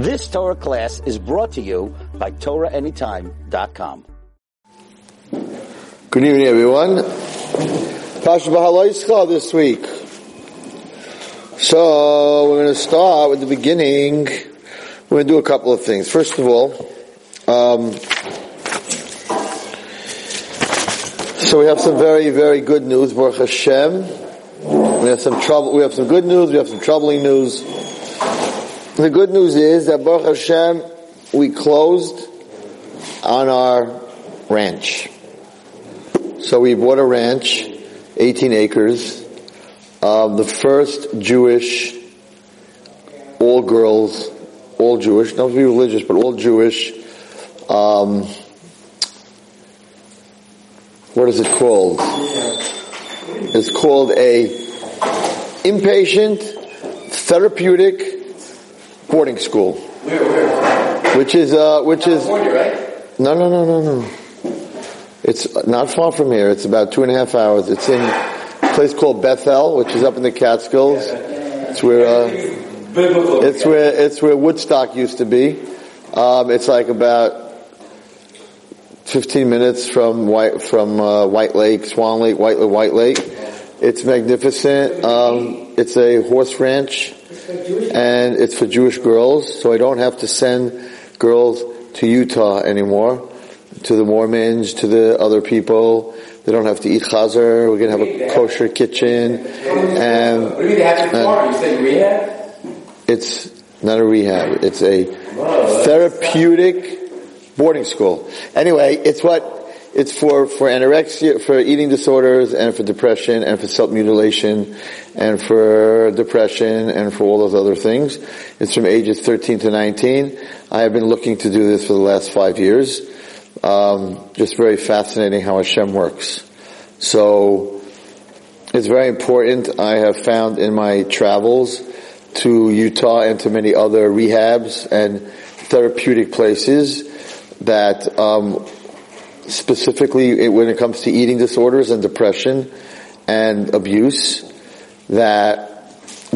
This Torah class is brought to you by TorahAnytime.com. Good evening, everyone. Pasha Bahaloischa this week. So we're going to start with the beginning. We're going to do a couple of things. First of all, um, so we have some very, very good news. Baruch Hashem. We have some trouble. We have some good news. We have some troubling news. The good news is that Baruch Hashem, we closed on our ranch. So we bought a ranch, 18 acres, of the first Jewish, all girls, all Jewish, not to be religious, but all Jewish, um, what is it called? It's called a inpatient therapeutic boarding school. Where, where? Which is, uh, which is, right? no, no, no, no, no. It's not far from here. It's about two and a half hours. It's in a place called Bethel, which is up in the Catskills. It's where, uh, it's where, it's where Woodstock used to be. Um, it's like about 15 minutes from White, from, uh, White Lake, Swan Lake, White, White Lake. It's magnificent. Um, it's a horse ranch and it's for Jewish girls, so I don't have to send girls to Utah anymore, to the Mormons, to the other people. They don't have to eat chazer. We're gonna have a kosher kitchen, and to? You rehab? it's not a rehab. It's a therapeutic boarding school. Anyway, it's what it's for for anorexia, for eating disorders, and for depression, and for self mutilation, and for depression, and for all those other things. It's from ages 13 to 19. I have been looking to do this for the last five years. Um, just very fascinating how Hashem works. So it's very important. I have found in my travels to Utah and to many other rehabs and therapeutic places that um, specifically when it comes to eating disorders and depression and abuse, that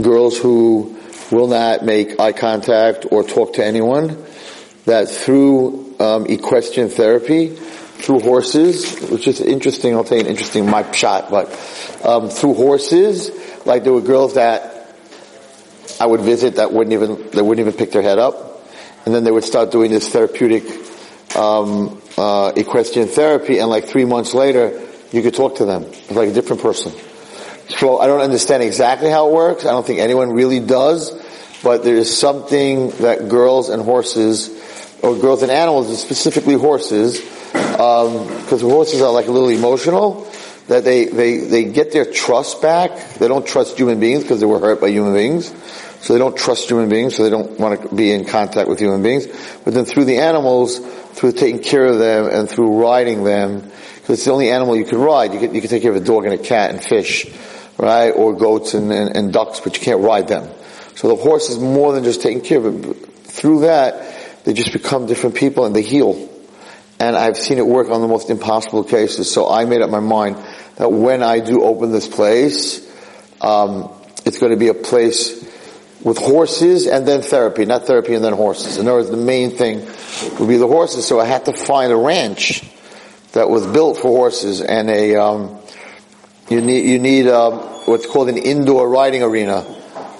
girls who will not make eye contact or talk to anyone, that through um, equestrian therapy, through horses, which is interesting, I'll tell you an interesting my shot, but um, through horses, like there were girls that I would visit that wouldn't even they wouldn't even pick their head up, and then they would start doing this therapeutic um, uh, equestrian therapy, and like three months later, you could talk to them like a different person. So I don't understand exactly how it works. I don't think anyone really does, but there is something that girls and horses, or girls and animals, specifically horses, because horses are like a little emotional, that they, they, they get their trust back. They don't trust human beings because they were hurt by human beings. So they don't trust human beings, so they don't want to be in contact with human beings. But then through the animals, through taking care of them and through riding them, because it's the only animal you can ride. You can, you can take care of a dog and a cat and fish, right? Or goats and, and, and ducks, but you can't ride them. So the horse is more than just taking care of it. Through that, they just become different people and they heal. And I've seen it work on the most impossible cases. So I made up my mind that when I do open this place, um, it's going to be a place with horses and then therapy, not therapy and then horses. In other words, the main thing would be the horses. So I had to find a ranch that was built for horses and a um, you need you need um, what's called an indoor riding arena.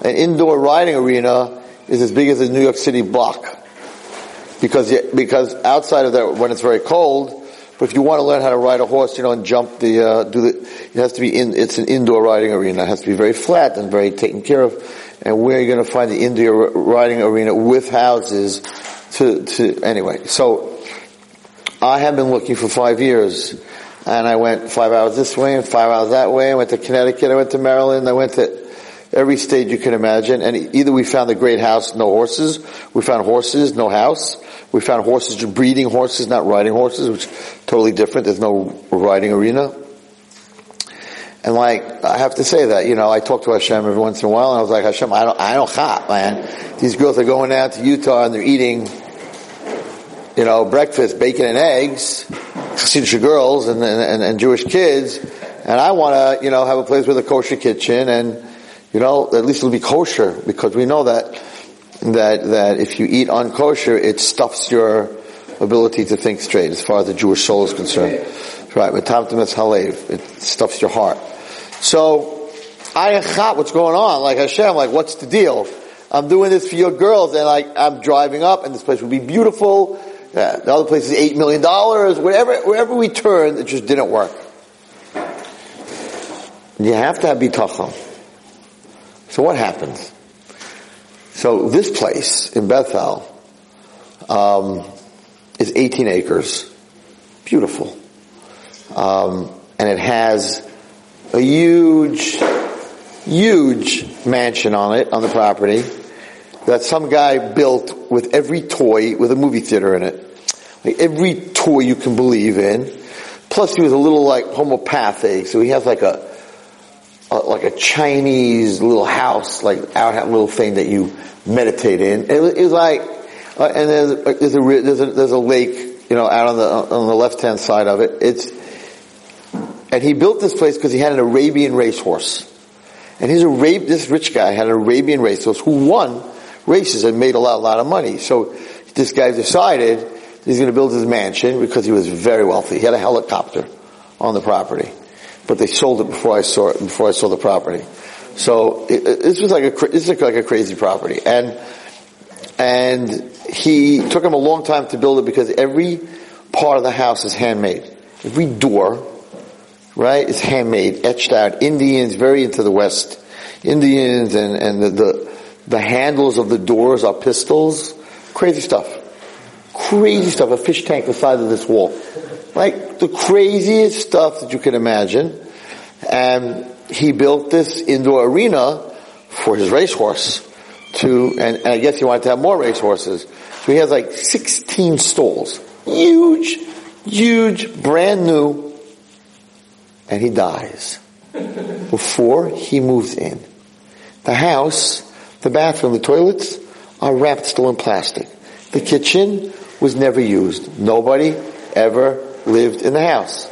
An indoor riding arena is as big as a New York City block because because outside of that, when it's very cold. But if you want to learn how to ride a horse, you know, and jump the uh, do the, it has to be in. It's an indoor riding arena. It has to be very flat and very taken care of. And where are you going to find the indoor riding arena with houses? To to anyway, so I have been looking for five years, and I went five hours this way and five hours that way. I went to Connecticut. I went to Maryland. I went to every state you can imagine. And either we found a great house, no horses. We found horses, no house. We found horses, breeding horses, not riding horses, which is totally different. There's no riding arena. And like, I have to say that, you know, I talk to Hashem every once in a while and I was like, Hashem, I don't, I don't hot, man. These girls are going out to Utah and they're eating, you know, breakfast, bacon and eggs, Hasidic girls and, and, and Jewish kids. And I want to, you know, have a place with a kosher kitchen and, you know, at least it'll be kosher because we know that that that if you eat unkosher, it stuffs your ability to think straight as far as the Jewish soul is concerned. Right, with timtum halev, it stuffs your heart. So, I chat what's going on? Like Hashem, like what's the deal? I'm doing this for your girls, and like I'm driving up, and this place will be beautiful. Yeah, the other place is eight million dollars. Wherever, wherever we turned, it just didn't work. You have to have bitachon. So what happens? So this place in Bethel um, is 18 acres, beautiful, um, and it has a huge, huge mansion on it on the property that some guy built with every toy with a movie theater in it, like every toy you can believe in. Plus, he was a little like homopathic, so he has like a uh, like a Chinese little house, like out little thing that you meditate in. It, it was like, uh, and there's, there's a there's a there's a lake, you know, out on the on the left hand side of it. It's and he built this place because he had an Arabian racehorse, and his Arab this rich guy had an Arabian racehorse who won races and made a lot lot of money. So this guy decided he's going to build his mansion because he was very wealthy. He had a helicopter on the property but they sold it before I saw it, before I saw the property. So it, it, this was like a this is like a crazy property, and and he took him a long time to build it because every part of the house is handmade. Every door, right, It's handmade, etched out. Indians very into the West. Indians and and the the, the handles of the doors are pistols. Crazy stuff. Crazy stuff. A fish tank the size of this wall. Like the craziest stuff that you can imagine. And he built this indoor arena for his racehorse to, and, and I guess he wanted to have more racehorses. So he has like 16 stalls. Huge, huge, brand new. And he dies before he moves in. The house, the bathroom, the toilets are wrapped still in plastic. The kitchen was never used. Nobody ever lived in the house.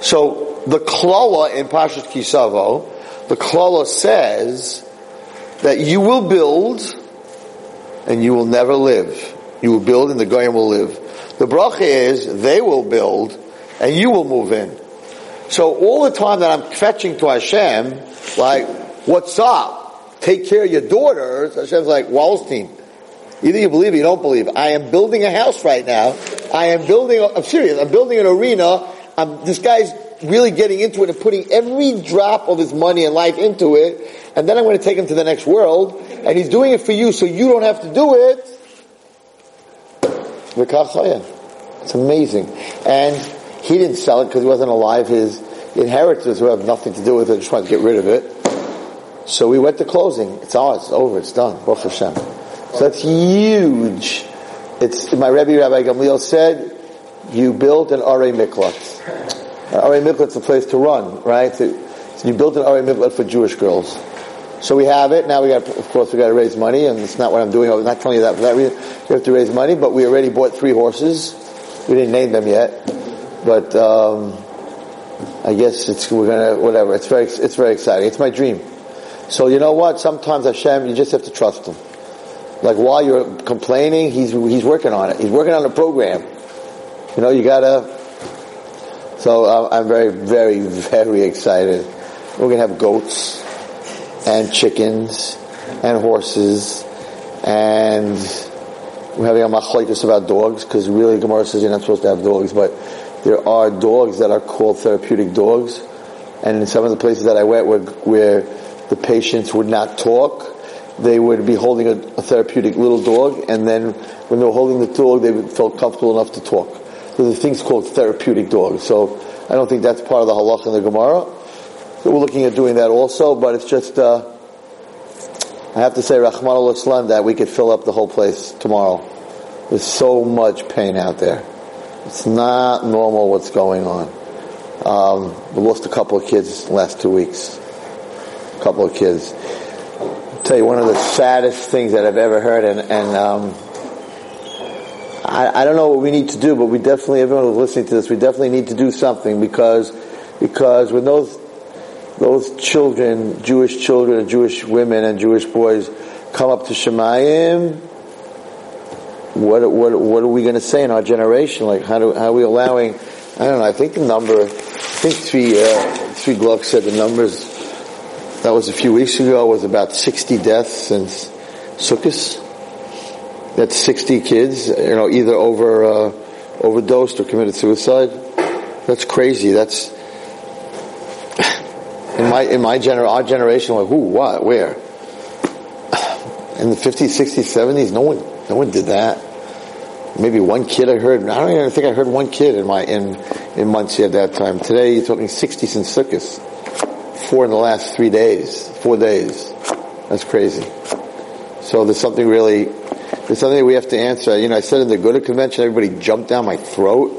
So the klala in Pashas Kisavo, the klala says that you will build and you will never live. You will build and the goyim will live. The bracha is they will build and you will move in. So all the time that I'm fetching to Hashem, like, what's up? Take care of your daughters. Hashem's like, Wallstein. Either you believe or you don't believe. I am building a house right now. I am building, I'm serious, I'm building an arena. I'm, this guy's really getting into it and putting every drop of his money and life into it. And then I'm going to take him to the next world. And he's doing it for you so you don't have to do it. It's amazing. And he didn't sell it because he wasn't alive. His inheritors who have nothing to do with it just wanted to get rid of it. So we went to closing. It's ours. It's over. It's done. Baruch Hashem. So that's huge. It's, my Rebbe Rabbi Gamliel said, you built an Ir Miklat. Uh, Ir Miklat's a place to run, right? So you built an Ir Miklat for Jewish girls. So we have it. Now we got, of course, we got to raise money, and it's not what I'm doing. I'm not telling you that for that reason. We have to raise money, but we already bought three horses. We didn't name them yet, but um, I guess it's we're gonna whatever. It's very it's very exciting. It's my dream. So you know what? Sometimes Hashem, you just have to trust Him. Like while you're complaining, he's he's working on it. He's working on a program. You know, you gotta. So uh, I'm very, very, very excited. We're gonna have goats and chickens and horses, and we're having a machlokes about dogs because really Gemara says you're not supposed to have dogs, but there are dogs that are called therapeutic dogs, and in some of the places that I went where, where the patients would not talk, they would be holding a, a, therapeutic little dog, and then when they were holding the dog, they felt comfortable enough to talk. So the thing's called therapeutic dogs. So I don't think that's part of the halach in the Gemara. So we're looking at doing that also, but it's just, uh, I have to say, Rahman al that we could fill up the whole place tomorrow. There's so much pain out there. It's not normal what's going on. Um, we lost a couple of kids last two weeks. A couple of kids tell you one of the saddest things that I've ever heard, and, and um, I, I, don't know what we need to do, but we definitely, everyone who's listening to this, we definitely need to do something because because when those those children, Jewish children, Jewish women, and Jewish boys come up to Shemayim, what, what, what are we going to say in our generation? Like, how, do, how are we allowing, I don't know, I think the number, I think three, uh, three Gluck said the numbers, that was a few weeks ago, was about 60 deaths since Sukkot. That's 60 kids, you know, either over, uh, overdosed or committed suicide. That's crazy. That's, in my, in my gener, our generation, like, who, what, where? In the 50s, 60s, 70s, no one, no one did that. Maybe one kid I heard. I don't even think I heard one kid in my in in Monsey at that time. Today you're talking 60 since Sukkot. Four in the last three days, four days. That's crazy. So there's something really, there's something we have to answer. You know, I said in the Agudah convention, everybody jumped down my throat,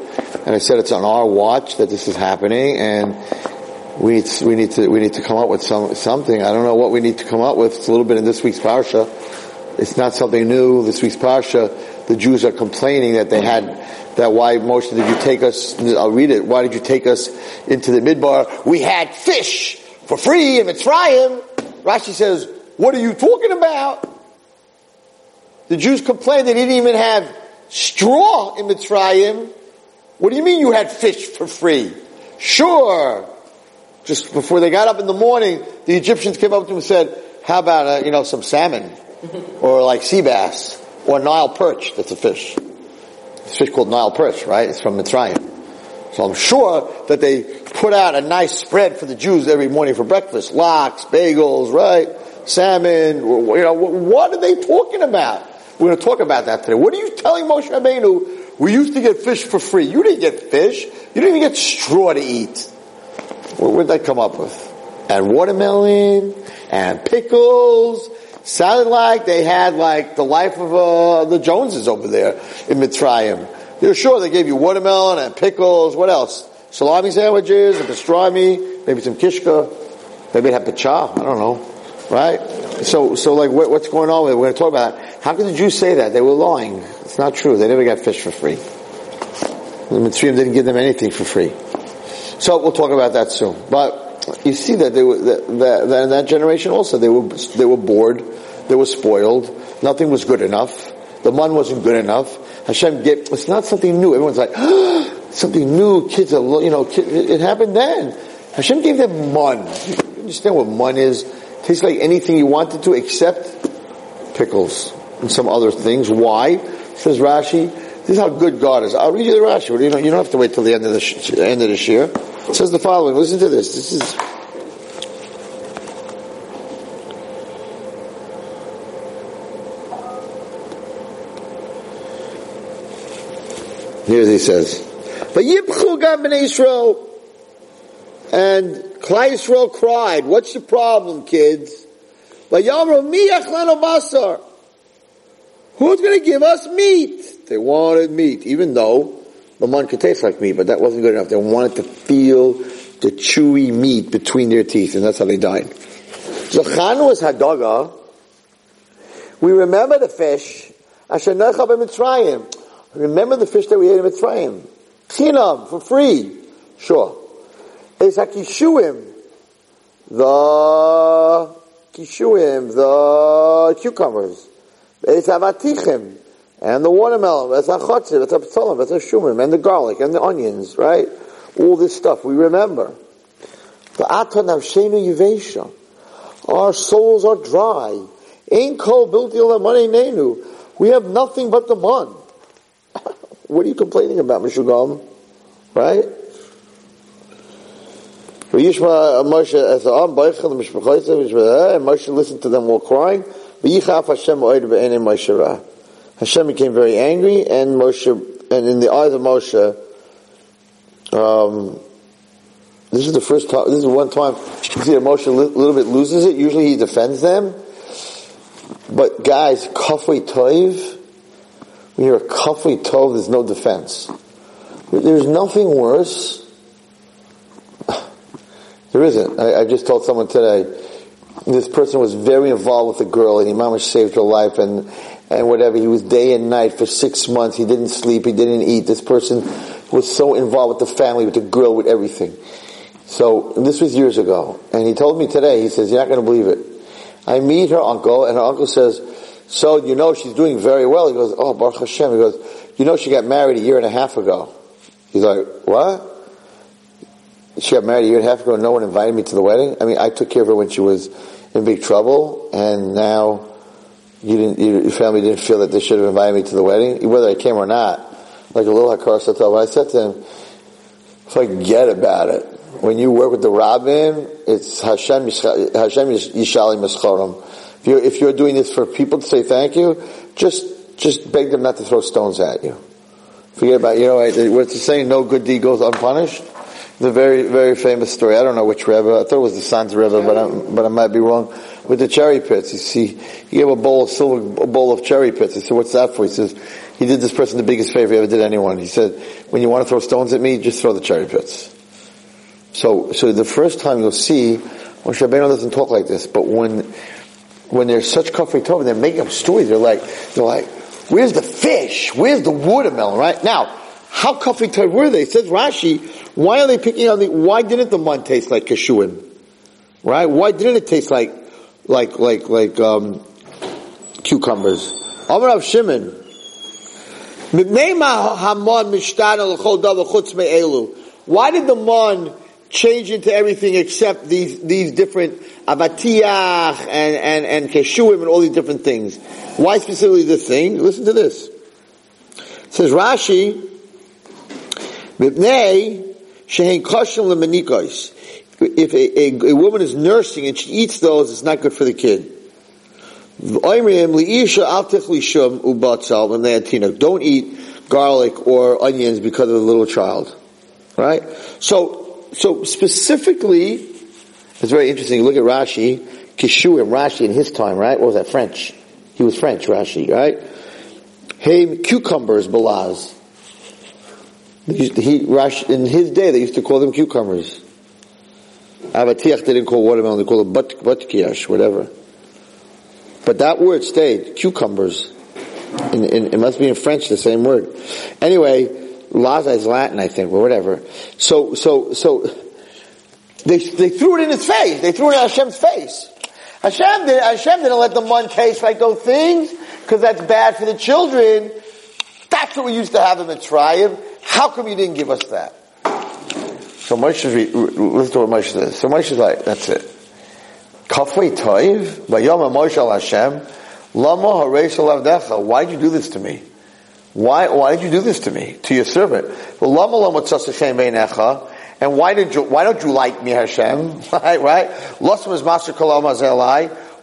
and I said it's on our watch that this is happening, and we need, we need to we need to come up with some something. I don't know what we need to come up with. It's a little bit in this week's parsha. It's not something new. This week's parsha, the Jews are complaining that they had that why Moshe did you take us? I'll read it. Why did you take us into the midbar? We had fish for free in Mitzrayim. Rashi says, "What are you talking about?" The Jews complained they didn't even have straw in Mitzrayim. What do you mean you had fish for free? Sure. Just before they got up in the morning, the Egyptians came up to them and said, how about, uh, you know, some salmon? Or like sea bass? Or Nile perch, that's a fish. It's a fish called Nile perch, right? It's from Mitzrayim. So I'm sure that they put out a nice spread for the Jews every morning for breakfast. Lox, bagels, right? Salmon, you know, what are they talking about? We're going to talk about that today. What are you telling Moshe Rabbeinu? We used to get fish for free. You didn't get fish. You didn't even get straw to eat. Where'd that come up with? And watermelon and pickles. Sounded like they had like the life of uh, the Joneses over there in Mitzrayim. They're sure they gave you watermelon and pickles. What else? Salami sandwiches and pastrami, maybe some kishka, maybe had pacha. I don't know, right? So, so like, what, what's going on with it? We're going to talk about that. How could the Jews say that? They were lying. It's not true. They never got fish for free. The Mitzrayim didn't give them anything for free. So we'll talk about that soon. But you see that they were that, that, that in that generation also they were they were bored, they were spoiled. Nothing was good enough. The mun wasn't good enough. Hashem gave. It's not something new. Everyone's like something new. Kids are you know kid, it happened then. Hashem gave them mun. You understand what mun is? It tastes like anything you wanted to except pickles and some other things. Why? Says Rashi. This is how good God is. I'll read you the Rashi. You don't, you don't have to wait till the end of the sh- end of this year. It says the following. Listen to this. This is. Here he says, "Vayipchu gam b'nei Yisrael." And Klal Yisrael cried, "What's the problem, kids?" Vayamru mi yachlanu basar. Who's going to give us meat? They wanted meat, even though the man could taste like meat, but that wasn't good enough. They wanted to feel the chewy meat between their teeth, and that's how they died. Zachanu was hadaga. We remember the fish. Remember the fish that we ate in Mitzrayim. Chinam, for free. Sure. Is hakishuim. The kishuim, the cucumbers. It's avatichim, and the watermelon, that's a it's achotzir, it's apsalim, it's a shumim, and the garlic, and the onions, right? All this stuff, we remember. Our souls are dry. Ain't kol money nenu. We have nothing but the mun. what are you complaining about, Mishugam? Right? Moshe listened to them all crying. Hashem became very angry, and Moshe, and in the eyes of Moshe, um, this is the first time. This is one time you see Moshe a little bit loses it. Usually he defends them, but guys, kafui toiv. When you're a kafui tov, there's no defense. There's nothing worse. There isn't. I, I just told someone today this person was very involved with a girl and he saved her life and and whatever. He was day and night for six months. He didn't sleep. He didn't eat. This person was so involved with the family, with the girl, with everything. So this was years ago. And he told me today, he says, you're not going to believe it. I meet her uncle, and her uncle says, so you know she's doing very well. He goes, oh, Baruch Hashem. He goes, you know she got married a year and a half ago. He's like, what? She got married a year and a half ago and no one invited me to the wedding? I mean, I took care of her when she was in big trouble, and now you didn't, your family didn't feel that they should have invited me to the wedding, whether I came or not. Like a little Hakar Satel. I said to him, forget about it. When you work with the rabbin, it's Hashem, Hashem Yishali Mischorim. If you're, if you're doing this for people to say thank you, just, just beg them not to throw stones at you. Forget about, you know, what's the saying, no good deed goes unpunished? The very, very famous story. I don't know which Rebbe. I thought it was the Sanz Rebbe, but I, but I might be wrong. With the cherry pits, you see, he gave a bowl of silver, a bowl of cherry pits. He said, what's that for? He says, he did this person the biggest favor he ever did anyone. He said, when you want to throw stones at me, just throw the cherry pits. So, so the first time you'll see, Moshe Rabbeinu doesn't talk like this, but when, when there's such kafri tov, they're making up stories. They're like, they're like, where's the fish? Where's the watermelon? Right now, how kafri tov were they? It says Rashi, why are they picking on the? Why didn't the mun taste like kashuin? Right? Why didn't it taste like, like, like, like um, cucumbers? Amar Rav Shimon. Why did the mon change into everything except these, these different avatiach and, and, and keshuim and all these different things. Why specifically this thing? Listen to this. It says Rashi, if a, a, a, woman is nursing and she eats those, it's not good for the kid. Don't eat garlic or onions because of the little child. Right? So, so specifically, it's very interesting. Look at Rashi, Kishuim, Rashi in his time, right? What was that? French. He was French, Rashi, right? Hey, cucumbers, balaz. He, Rashi, in his day, they used to call them cucumbers. Avatiach, they didn't call watermelon, they called it but, batkiyash, whatever. But that word stayed, cucumbers. In, in, it must be in French, the same word. Anyway, Laza is Latin, I think, or whatever. So, so, so, they, they threw it in his face. They threw it in Hashem's face. Hashem, did, Hashem didn't let the mun taste like those things, because that's bad for the children. That's what we used to have in the tribe. How come you didn't give us that? So Moshe, listen to what Moshe says. So Moshe is like, that's it. Kafwei toiv, vayom Moshe al Hashem, lama hareish al Why'd you do this to me? Why, why did you do this to me, to your servant? And why did you, why don't you like me, Hashem? right, right?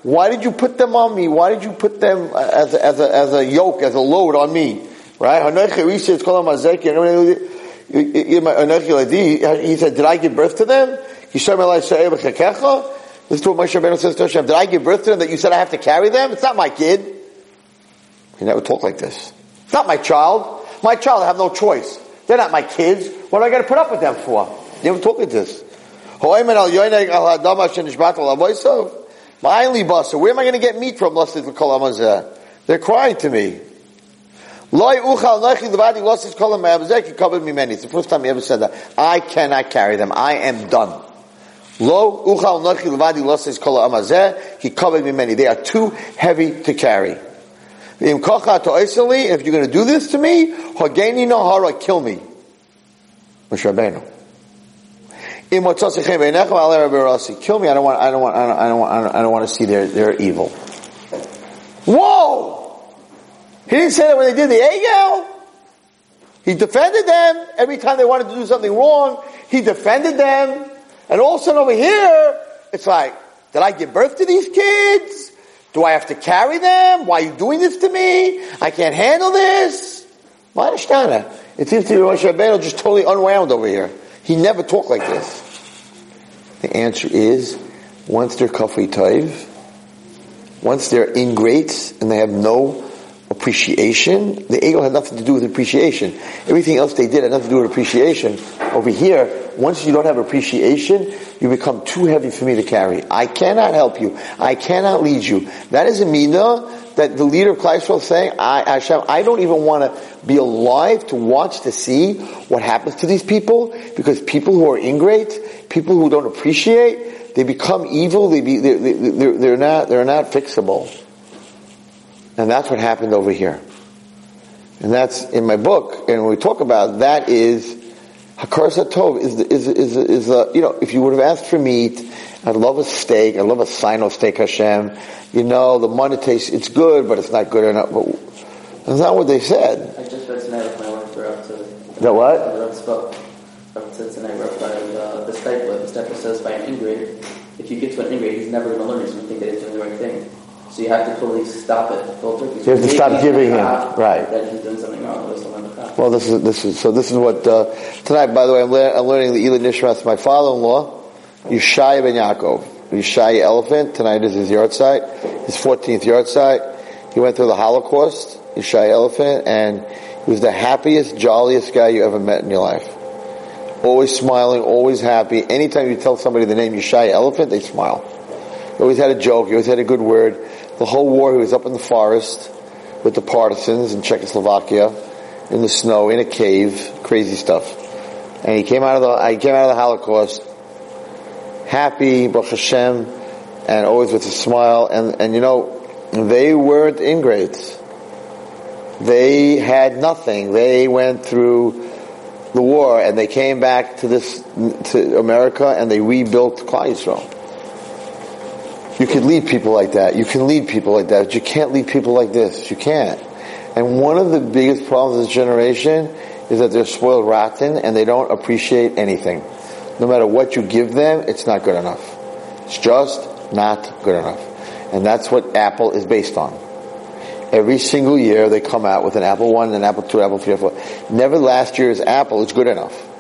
Why did you put them on me? Why did you put them as a, as a, as a yoke, as a load on me? Right? He said, did I give birth to them? This is what Moshe Rabbeinu says to Hashem. Did I give birth to them that you said I have to carry them? It's not my kid. He never talked like this. It's Not my child. My child, I have no choice. They're not my kids. What am I going to put up with them for? You never talk like this? My only basa. Where am I going to get meat from? They're crying to me. It's the first time he ever said that. I cannot carry them. I am done. Lo uchal nachi levadi kol He covered me many. They are too heavy to carry. If you're going to do this to me, Hageni Nahara, kill me. Moshe Rabbeinu. Kill me. I don't want. I don't want. I don't, I don't want. I don't want to see their their evil. Whoa! He didn't say that when they did the Egel. He defended them every time they wanted to do something wrong. He defended them, and all of a sudden over here, it's like, did I give birth to these kids? Do I have to carry them? Why are you doing this to me? I can't handle this. It seems to be Moshe Rabbeinu just totally unwound over here. He never talked like this. The answer is, once they're kafri taiv, once they're ingrates and they have no appreciation, the ego had nothing to do with appreciation. Everything else they did had nothing to do with appreciation. Over here, once you don't have appreciation, you become too heavy for me to carry. I cannot help you. I cannot lead you. That is a mina that the leader of Klal is saying, I, Hashem, I don't even want to be alive to watch to see what happens to these people because people who are ingrate, people who don't appreciate, they become evil. They be, they're, they're, they're not, they're not fixable. And that's what happened over here. And that's in my book, and when we talk about that is Hakar Satov is the, is is is the you know if you would have asked for meat, I'd love a steak, I love a sino steak Hashem. You know the money tastes it's good, but it's not good enough. But that's not what they said. I just read tonight with my wife. We're up to The what? Spoke. Rav said tonight we're up by uh, the Steipler. The Steipler says by an ingrate, if you get to an ingrate, he's never going to learn. He's going to think that he's doing the right thing. So you have to totally stop it, filter. You have to stop giving him, right. That he's doing something wrong. Otherwise, he'll learn the cop. Well, this is this is so. This is what uh, tonight. By the way, I'm, le- I'm learning the Elid Nishmas. My father-in-law, Yeshaya ben Yaakov, Yeshaya Elephant. Tonight is his yahrzeit, his 14th yahrzeit. He went through the Holocaust, Yeshaya Elephant, and he was the happiest, jolliest guy you ever met in your life. Always smiling, always happy. Anytime you tell somebody the name Yeshaya Elephant, they smile. He always had a joke. He always had a good word. The whole war, he was up in the forest with the partisans in Czechoslovakia, in the snow, in a cave, crazy stuff. And he came out of the, he came out of the Holocaust, happy, Baruch Hashem, and always with a smile. And, and you know, they weren't ingrates. They had nothing. They went through the war and they came back to this, to America and they rebuilt Klal Yisrael. You can lead people like that. You can lead people like that, but you can't lead people like this. You can't. And one of the biggest problems of this generation is that they're spoiled rotten and they don't appreciate anything. No matter what you give them, it's not good enough. It's just not good enough. And that's what Apple is based on. Every single year they come out with an Apple 1, an Apple 2, Apple 3, Apple 4. Never last year's Apple is good enough.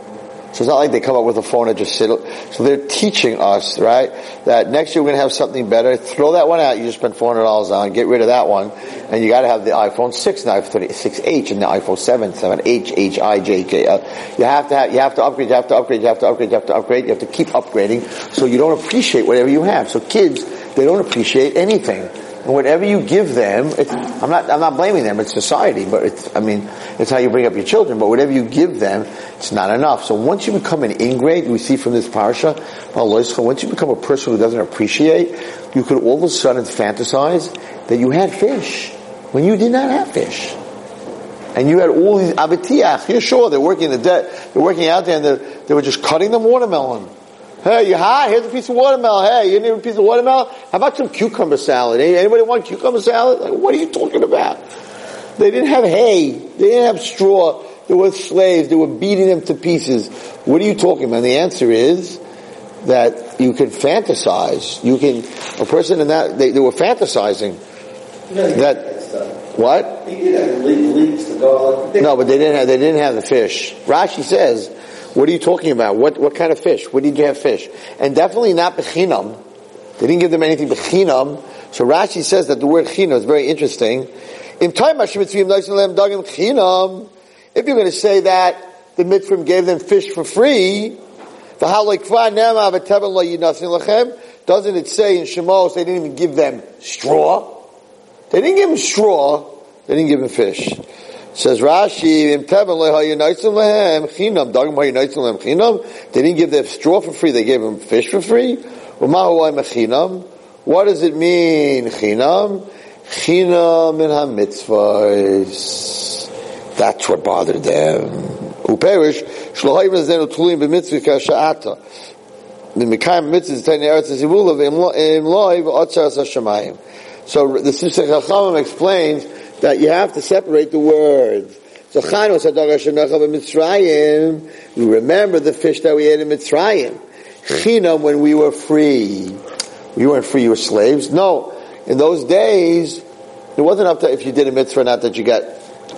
So it's not like they come up with a phone and just sit. So they're teaching us, right, that next year we're going to have something better. Throw that one out. You just spent four hundred dollars on. Get rid of that one, and you got to have the iPhone six, and iPhone 6H, and the iPhone 7, 7H, H, I, J, K. L. You have to have. You have to upgrade. You have to upgrade. You have to upgrade. You have to upgrade. You have to keep upgrading, so you don't appreciate whatever you have. So kids, they don't appreciate anything. Whatever you give them, I'm not, I'm not blaming them, it's society, but it's, I mean, it's how you bring up your children, but whatever you give them, it's not enough. So once you become an ingrate, we see from this parasha, once you become a person who doesn't appreciate, you could all of a sudden fantasize that you had fish when you did not have fish. And you had all these avitiach. You're sure they're working the de- they're working out there and they were just cutting the watermelon. Hey, you hot? Here's a piece of watermelon. Hey, you need a piece of watermelon? How about some cucumber salad? Hey, Anybody want cucumber salad? Like, what are you talking about? They didn't have hay. They didn't have straw. They were slaves. They were beating them to pieces. What are you talking about? And the answer is that you can fantasize. You can, a person in that, they, they were fantasizing. That, what? He did have le- leagues to go. No, but they didn't have, they didn't have the fish. Rashi says, what are you talking about? What, what kind of fish? What did you have fish? And definitely not bechinam. They didn't give them anything bechinam. So Rashi says that the word chinam is very interesting. In time, if you're going to say that the mitzvah gave them fish for free, the doesn't it say in Shemos they didn't even give them straw? They didn't give them straw. They didn't give them fish. Says Rashi, "Im lehayinoitzim lehem chinam." Chinam. They didn't give them straw for free. They gave them fish for free. Mechinam. What does it mean, chinam? Chinam in ha-mitzvahs. That's what bothered them. Uperish shlohayim lezenu tulim b'mitzvah kasha'ata. The Mekayim mitzvah is tiny eretz zivula v'im loy v'otzaras hashemayim. So the Sifsei Chachamim explains that you have to separate the words. So Chanu said, Mitzrayim, we remember the fish that we ate in Mitzrayim. Chinam when we were free. We weren't free, you were slaves. No. In those days, it wasn't up to if you did a mitzvah or not that you got,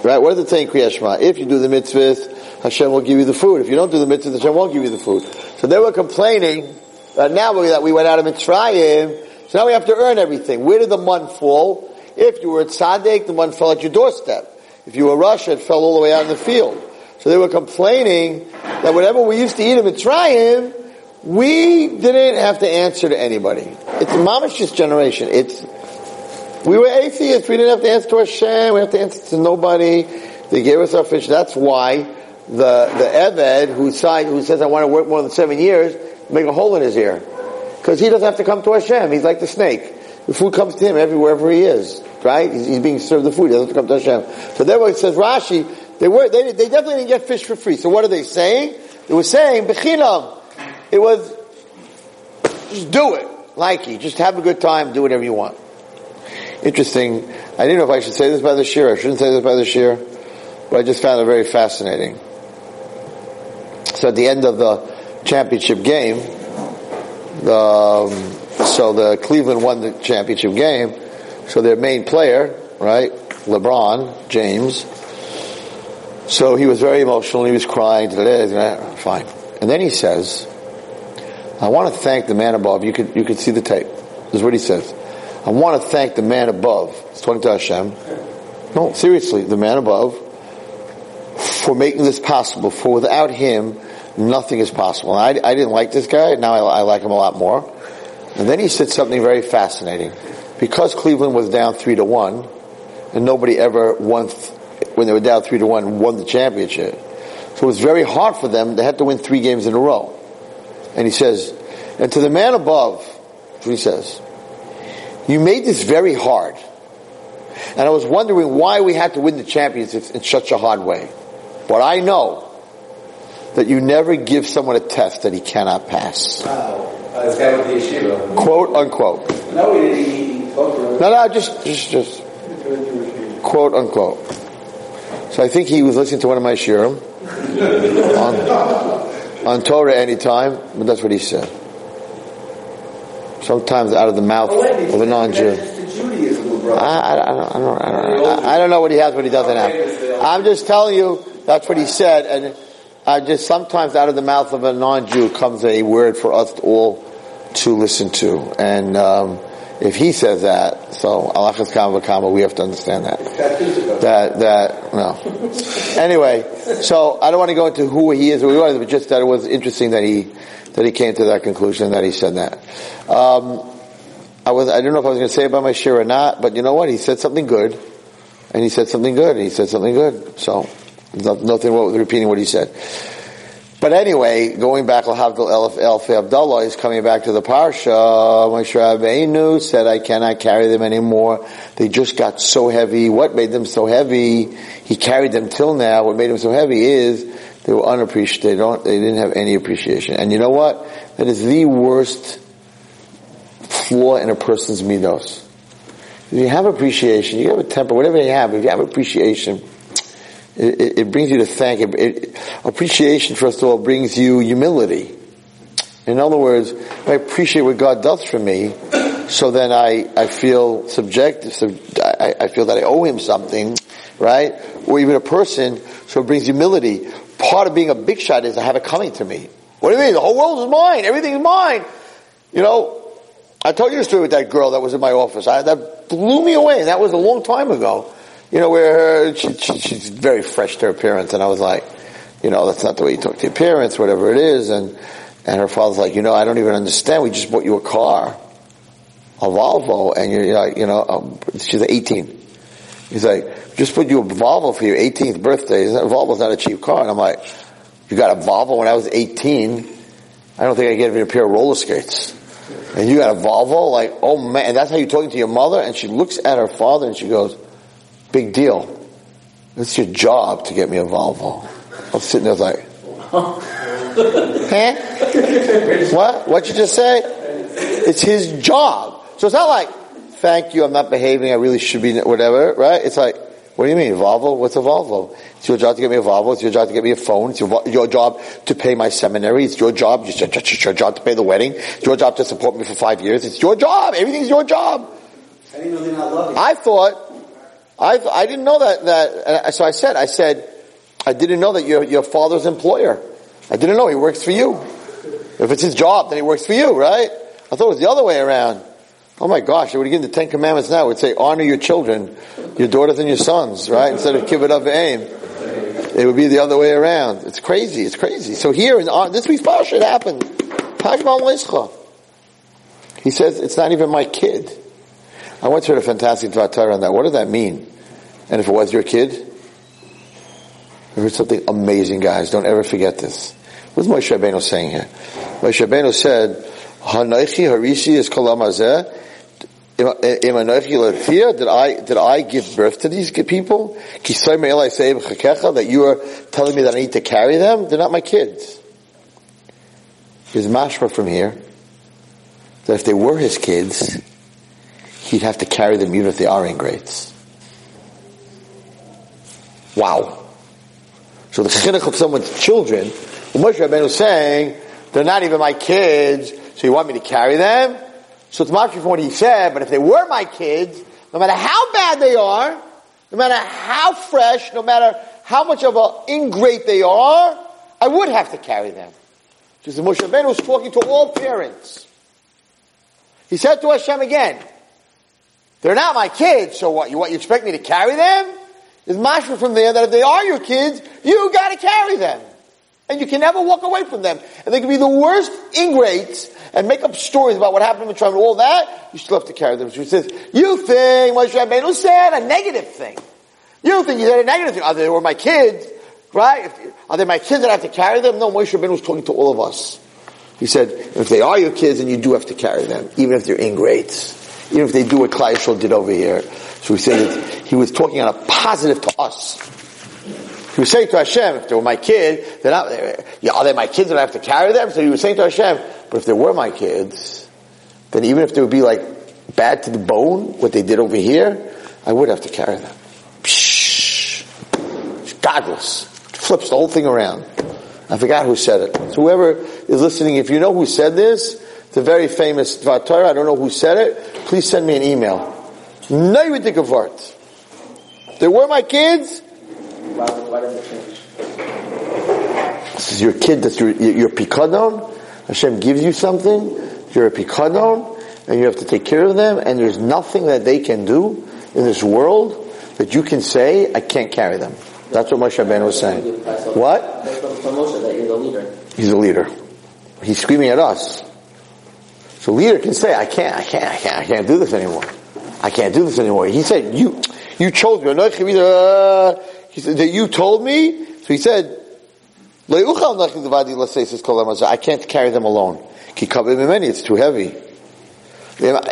right? What does it say in Kriyat Shema? If you do the mitzvahs, Hashem will give you the food. If you don't do the mitzvahs, Hashem won't give you the food. So they were complaining that now we, that we went out of Mitzrayim, so now we have to earn everything. Where did the month fall? If you were at Tzaddik, the mun fell at your doorstep. If you were rasha, it fell all the way out in the field. So they were complaining that whatever we used to eat in Mitzrayim, we didn't have to answer to anybody. It's a mamash's generation. It's, we were atheists. We didn't have to answer to Hashem. We have to answer to nobody. They gave us our fish. That's why the, the Eved who signed, who says, I want to work more than seven years, make a hole in his ear. Because he doesn't have to come to Hashem. He's like the snake. The food comes to him everywhere, wherever he is. Right? He's, he's being served the food. He doesn't come to Hashem. So therefore it says Rashi, they were, they, they definitely didn't get fish for free. So what are they saying? They were saying, Bechinam. It was, just do it. Like you. Just have a good time. Do whatever you want. Interesting. I didn't know if I should say this by the shiur. I shouldn't say this by the shiur. But I just found it very fascinating. So at the end of the championship game, the, um, so the Cleveland won the championship game. So their main player, right, LeBron James. So he was very emotional. He was crying. Fine. And then he says, "I want to thank the man above." You could you could see the tape. This is what he says. I want to thank the man above. It's talking to Hashem. No, seriously, the man above for making this possible. For without him, nothing is possible. I, I didn't like this guy. Now I, I like him a lot more. And then he said something very fascinating. Because Cleveland was down three to one, and nobody ever won, th- when they were down three to one, won the championship. So it was very hard for them. They had to win three games in a row. And he says, and to the man above, he says, you made this very hard. And I was wondering why we had to win the championship in such a hard way. But I know that you never give someone a test that he cannot pass. Wow. Uh, this guy with the yeshiva. Quote unquote. No, he didn't. He, he spoke to him. No, no, just, just, just quote unquote. So I think he was listening to one of my shiurim on, on Torah anytime, but that's what he said. Sometimes out of the mouth of a non-Jew. I, I, I, don't, I, don't, I, don't, I don't know what he has, what he doesn't have. I'm just telling you that's what he said, and I just sometimes out of the mouth of a non-Jew comes a word for us all to listen to, and um, if he says that, so alachas kama v'kama, we have to understand that. That that no. Anyway, so I don't want to go into who he is or who he was, but just that it was interesting that he that he came to that conclusion that he said that. Um, I was I don't know if I was going to say by my share or not, but you know what? He said something good, and he said something good, and he said something good. So nothing wrong with repeating what he said. But anyway, going back, Elf Abdullah is coming back to the parsha. Moshe Rabbeinu said, "I cannot carry them anymore. They just got so heavy. What made them so heavy? He carried them till now. What made them so heavy is they were unappreciated. They don't. They didn't have any appreciation. And you know what? That is the worst flaw in a person's midos. If you have appreciation, you have a temper, whatever you have. If you have appreciation." It, it, brings you to thank. It, it, appreciation, first of all, brings you humility. In other words, I appreciate what God does for me, so then I, I feel subjective, sub, I, I feel that I owe Him something, right? Or even a person, so it brings humility. Part of being a big shot is I have it coming to me. What do you mean? The whole world is mine. Everything is mine. You know, I told you the story with that girl that was in my office. I, that blew me away. That was a long time ago you know, where she, she, she's very fresh to her parents, and I was like, you know, that's not the way you talk to your parents, whatever it is, and and her father's like, you know, I don't even understand. We just bought you a car, a Volvo, and you're like, you know, um, she's 18. He's like, just put you a Volvo for your 18th birthday. Volvo's not a cheap car, and I'm like, you got a Volvo when I was 18. I don't think I get even a pair of roller skates. And you got a Volvo? Like, oh man, and that's how you're talking to your mother? And she looks at her father and she goes, Big deal. It's your job to get me a Volvo. I'm sitting there like, huh? What? What you just say? It's his job. So it's not like, thank you, I'm not behaving, I really should be, whatever, right? It's like, what do you mean, Volvo? What's a Volvo? It's your job to get me a Volvo. It's your job to get me a phone. It's your, your job to pay my seminary. It's your job. It's your, it's your job to pay the wedding. It's your job to support me for five years. It's your job. Everything's your job. I didn't know they're not loving. I thought, I, I didn't know that, that, uh, so I said, I said, I didn't know that you're your father's employer. I didn't know he works for you. If it's his job, then he works for you, right? I thought it was the other way around. Oh my gosh, it would give the Ten Commandments now. It would say, honor your children, your daughters and your sons, right? Instead of kibbut of aim. It would be the other way around. It's crazy, it's crazy. So here in uh, this week's parsha, it happened. He says, it's not even my kid. I once heard a fantastic Tvatar on that. What does that mean? And if it was your kid? I heard something amazing, guys. Don't ever forget this. What's Moshe Rabbeinu saying here? Moshe Rabbeinu said, Hanoichi Harishi is Kolam Hazeh. Im Anoichi did I, did I give birth to these people? That you are telling me that I need to carry them? They're not my kids. There's mashma from here, that if they were his kids, he'd have to carry them even if they are ingrates. Wow. So the chinuch of someone's children, Moshe Rabbeinu is saying, they're not even my kids, so you want me to carry them? So it's much from what he said, but if they were my kids, no matter how bad they are, no matter how fresh, no matter how much of an ingrate they are, I would have to carry them. Because Moshe Rabbeinu was talking to all parents. He said to Hashem again, they're not my kids, so what, you, what, you expect me to carry them? There's mashma from there that if they are your kids, you gotta carry them. And you can never walk away from them. And they can be the worst ingrates and make up stories about what happened with Trump and all that. You still have to carry them. So he says, you think Moshe Rabbeinu said a negative thing. You think he said a negative thing. Are they were my kids, right? Are they my kids that I have to carry them? No, Moshe Rabbeinu was talking to all of us. He said, if they are your kids, then you do have to carry them, even if they're ingrates. Even if they do what Klal did over here. So we say that he was talking on a positive to us. He was saying to Hashem, if they were my kid, they're not, yeah, are they my kids that I have to carry them? So he was saying to Hashem, but if they were my kids, then even if they would be like bad to the bone, what they did over here, I would have to carry them. Psh, godless. Flips the whole thing around. I forgot who said it. So whoever is listening, if you know who said this, it's a very famous Dvar Torah. I don't know who said it. Please send me an email. Neividik They were my kids. Why, why does it change? This is your kid. That's your your pikadon. Hashem gives you something. You're a pikadon, and you have to take care of them. And there's nothing that they can do in this world that you can say, I can't carry them. That's what Moshe Ben was saying. What? That's from from that you're the leader. He's a leader. He's screaming at us. So leader can say, I can't, I can't, I can't, I can't do this anymore. I can't do this anymore. He said, you, you chose me. Uh, He said, that you told me. So he said, I can't carry them alone. It's too heavy. Leave.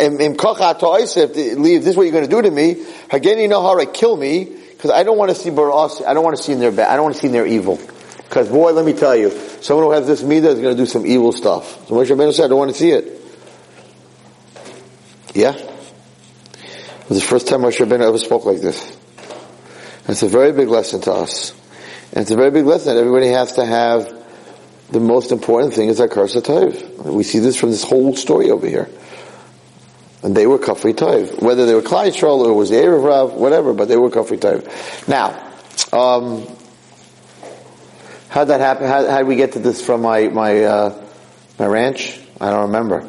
This is what you're going to do to me. Hageni Nahara, kill me, because I don't want to see Baras. I don't want to see in their bad. I don't want to see in their evil. Because boy, let me tell you, someone who has this midah is going to do some evil stuff. So Moshe Rabbeinu said, I don't want to see it. Yeah? It was the first time Moshe Rabbeinu ever spoke like this. And it's a very big lesson to us. And it's a very big lesson that everybody has to have the most important thing is that Karsa Tov. We see this from this whole story over here. And they were Kafri Tov. Whether they were Klal Yisrael or it was the Erev Rav, whatever, but they were Kafri Tov. Now, um, how'd that happen? How, how did we get to this from my, my, uh, my ranch? I don't remember.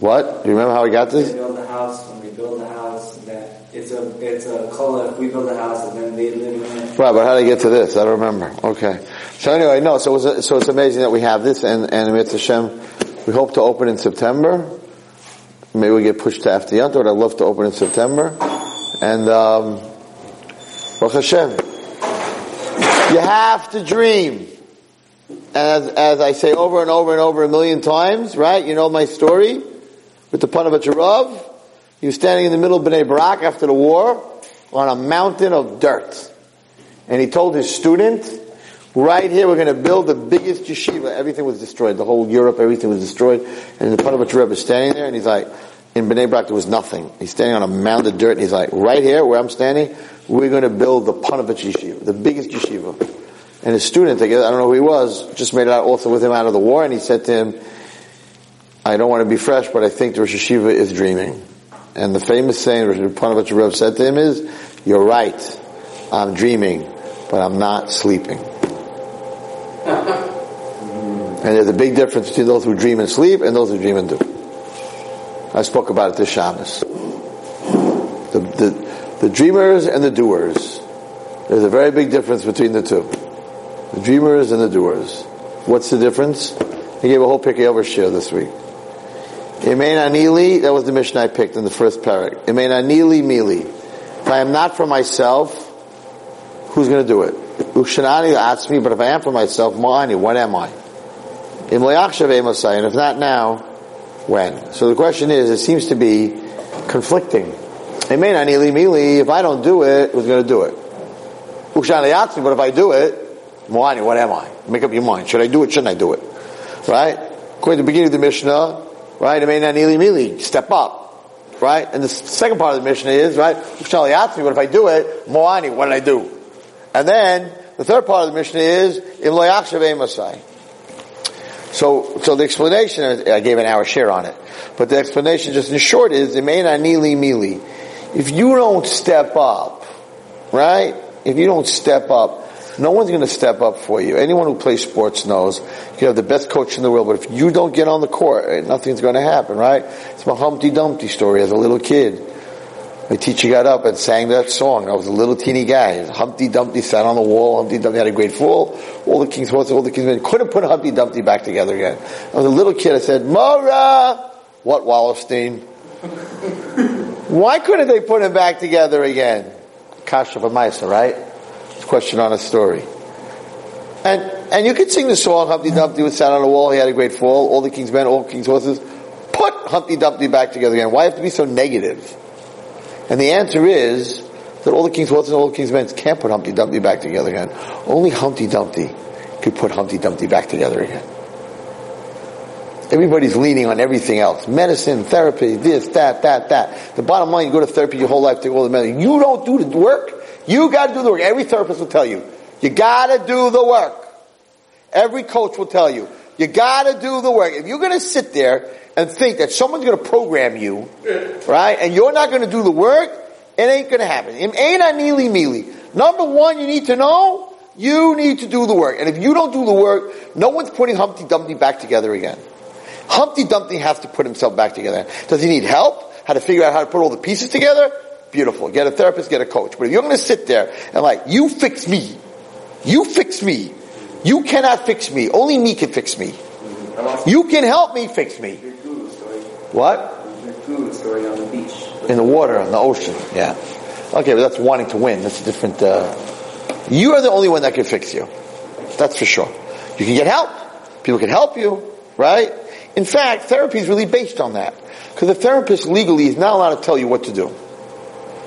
What? Do you remember how we got this? We this? build a house, when we build a house, that it's a, it's a kola, if we build a house and then they live in it. Right, but how did I get to this? I don't remember. Okay. So anyway, no, so it's, so it's amazing that we have this and, and Mirtzeh Hashem, we hope to open in September. Maybe we get pushed to after Yom Tov, I'd love to open in September. And, um, Baruch Hashem. You have to dream. And as, as I say over and over and over a million times, right? You know my story with the Ponevezh Rav. He was standing in the middle of Bnei Barak after the war on a mountain of dirt. And he told his student, right here we're going to build the biggest yeshiva. Everything was destroyed. The whole Europe, everything was destroyed. And the Ponevezh Rebbe is standing there and he's like, in Bnei Barak there was nothing. He's standing on a mound of dirt and he's like, right here where I'm standing, we're going to build the Ponevezh yeshiva, the biggest yeshiva. And his student, I I don't know who he was, just made it out also with him out of the war and he said to him, I don't want to be fresh, but I think the Rosh Yeshiva is dreaming. And the famous saying Rosh Panovich Rev said to him is, you're right, I'm dreaming, but I'm not sleeping. and there's a big difference between those who dream and sleep and those who dream and do. I spoke about it this Shabbos. The, the, the dreamers and the doers. There's a very big difference between the two. The dreamers and the doers. What's the difference? He gave a whole Pirkei Avos shiur this week. Imein anili, that was the mission I picked in the first parak. Imein anili mili. If I am not for myself, who's going to do it? Ushanani asks me, but if I am for myself, ma'ani, what am I? And if not now, when? So the question is, it seems to be conflicting. Amen. Anili mili. If I don't do it, who's going to do it? Ukshan le'atzmi. But if I do it, moani, what am I? Make up your mind. Should I do it? Shouldn't I do it? Right? According to the beginning of the Mishnah, right? Amen. Anili mili. Step up. Right? And the second part of the Mishnah is, right? Ukshan me, But if I do it, moani, what did I do? And then the third part of the Mishnah is emosai. So, so the explanation, I gave an hour share on it, but the explanation just in short is, Imein anili mili. If you don't step up, right? If you don't step up, no one's going to step up for you. Anyone who plays sports knows you have the best coach in the world, but if you don't get on the court, eh, nothing's going to happen, right? It's my Humpty Dumpty story as a little kid. My teacher got up and sang that song. I was a little teeny guy. Humpty Dumpty sat on the wall. Humpty Dumpty had a great fall. All the king's horses, all the king's men couldn't put Humpty Dumpty back together again. I was a little kid. I said, Mora! What, Wallerstein? Why couldn't they put him back together again? Kasha Maisa, right? Question on a story. And, and you could sing the song, Humpty Dumpty was sat on the wall, he had a great fall, all the king's men, all king's horses. Put Humpty Dumpty back together again. Why have to be so negative? And the answer is that all the king's horses and all the king's men can't put Humpty Dumpty back together again. Only Humpty Dumpty could put Humpty Dumpty back together again. Everybody's leaning on everything else. Medicine, therapy, this, that, that, that. The bottom line, you go to therapy your whole life, take all the medicine. You don't do the work. You gotta do the work. Every therapist will tell you. You gotta do the work. Every coach will tell you. You gotta do the work. If you're gonna sit there and think that someone's gonna program you, right, and you're not gonna do the work, it ain't gonna happen. It ain't a neely mealy. Number one, you need to know, you need to do the work. And if you don't do the work, no one's putting Humpty Dumpty back together again. Humpty Dumpty has to put himself back together. Does he need help? How to figure out how to put all the pieces together? Beautiful. Get a therapist, get a coach. But if you're going to sit there and like, you fix me, you fix me, you cannot fix me. Only me can fix me. You can help me fix me. What? On. In the water, in the ocean. Yeah. Okay, but that's wanting to win. That's a different. Uh, you are the only one that can fix you. That's for sure. You can get help. People can help you, right? In fact, therapy is really based on that. Because the therapist legally is not allowed to tell you what to do.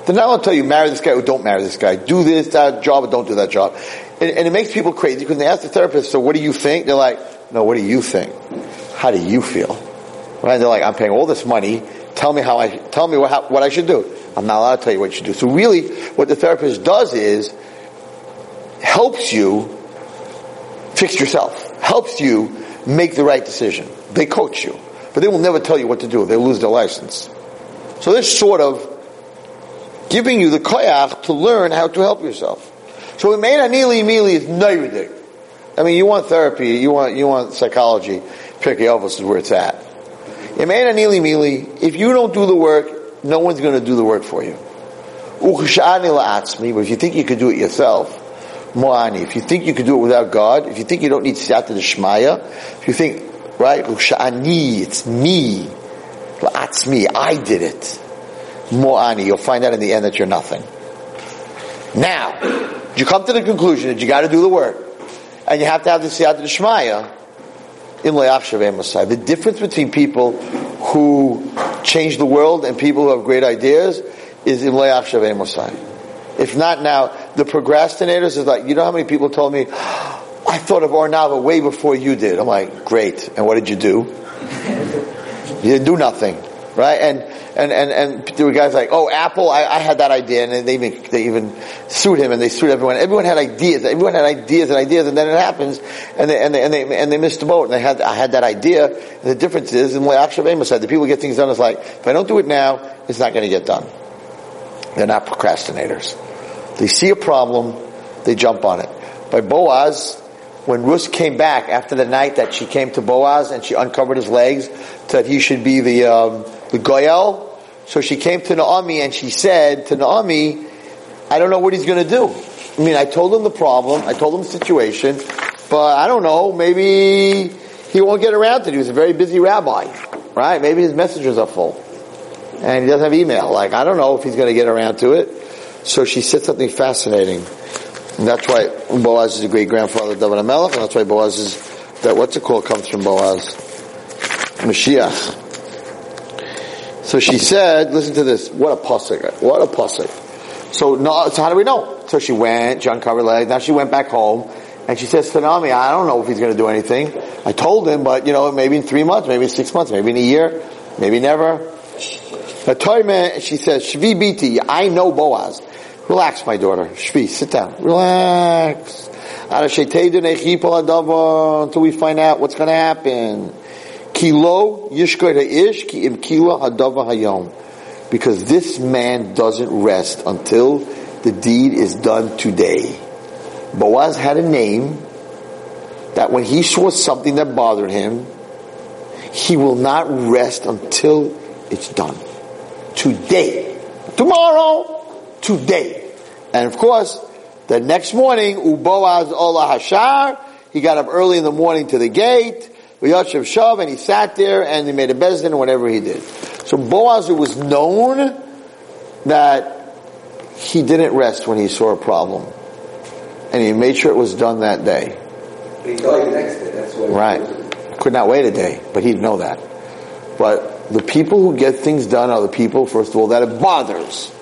They're not allowed to tell you marry this guy or don't marry this guy. Do this, that job or don't do that job. And, and it makes people crazy because they ask the therapist, so what do you think? They're like, no, what do you think? How do you feel? Right? They're like, I'm paying all this money. Tell me how I, tell me what, how, what I should do. I'm not allowed to tell you what you should do. So really, what the therapist does is helps you fix yourself. Helps you make the right decision. They coach you. But they will never tell you what to do. They'll lose their license. So this sort of giving you the koyach to learn how to help yourself. So main anili mili is nayudik. I mean, you want therapy, you want, you want psychology. Pirkei Avos is where it's at. Main anili mili, if you don't do the work, no one's going to do the work for you. But if you think you could do it yourself, Mo'ani, if you think you could do it without God, if you think you don't need Siyata Shmaya, if you think, right, it's me, me, I did it. Mo'ani, you'll find out in the end that you're nothing. Now, you come to the conclusion that you gotta do the work, and you have to have the Siyata Shmaya, in The difference between people who change the world and people who have great ideas is in Mosai. If not now, the procrastinators is like, you know how many people told me, I thought of Ornava way before you did. I'm like, great. And what did you do? you didn't do nothing. Right? And, and, and, and there were guys like, oh, Apple, I, I had that idea. And they even, they even sued him and they sued everyone. Everyone had ideas. Everyone had ideas and ideas and then it happens and they, and they, and they, and they missed the boat and they had, I had that idea. And the difference is, in what Akshavema said, the people get things done is like, if I don't do it now, it's not going to get done. They're not procrastinators. They see a problem, they jump on it. By Boaz, when Ruth came back after the night that she came to Boaz and she uncovered his legs, that he should be the um, the goyel. So she came to Naomi and she said to Naomi, "I don't know what he's going to do. I mean, I told him the problem, I told him the situation, but I don't know. Maybe he won't get around to it. He was a very busy rabbi, right? Maybe his messages are full, and he doesn't have email. Like I don't know if he's going to get around to it." So she said something fascinating. And that's why Boaz is a great grandfather of David Melech, and that's why Boaz is that what's it called comes from Boaz. Mashiach. So she said, listen to this, what a pasuk, what a pasuk. So, no, so how do we know? So she went, she uncovered legs, now she went back home, and she says to Naomi, I don't know if he's going to do anything. I told him, but you know, maybe in three months, maybe in six months, maybe in a year, maybe never. But Toime, she says, Shvi biti, I know Boaz. Relax, my daughter. Shvi, sit down. Relax. Until we find out what's going to happen. Kilo yishkoy ha'ish ki im kilo hadava hayom. Because this man doesn't rest until the deed is done today. Boaz had a name that when he saw something that bothered him, he will not rest until it's done. Today. Tomorrow. Today. And of course, the next morning, Uboaz Ola Hashar, he got up early in the morning to the gate, Yashav Shav, and he sat there and he made a beis din and whatever he did. So Boaz, it was known that he didn't rest when he saw a problem. And he made sure it was done that day. He died the next day. That's why. Right. Could not wait a day, but he'd know that. But the people who get things done are the people, first of all, that it bothers.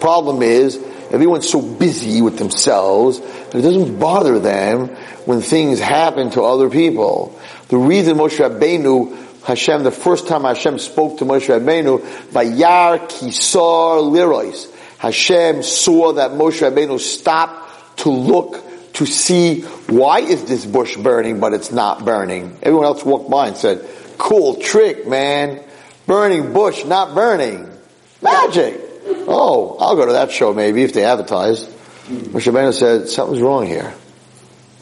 Problem is, everyone's so busy with themselves that it doesn't bother them when things happen to other people. The reason Moshe Rabbeinu, Hashem, the first time Hashem spoke to Moshe Rabbeinu, Vayar Kisar Lirois, Hashem saw that Moshe Rabbeinu stopped to look to see why is this bush burning but it's not burning. Everyone else walked by and said, cool trick, man. Burning bush, not burning. Magic. Oh, I'll go to that show maybe if they advertise. Moshe Rabbeinu said, something's wrong here.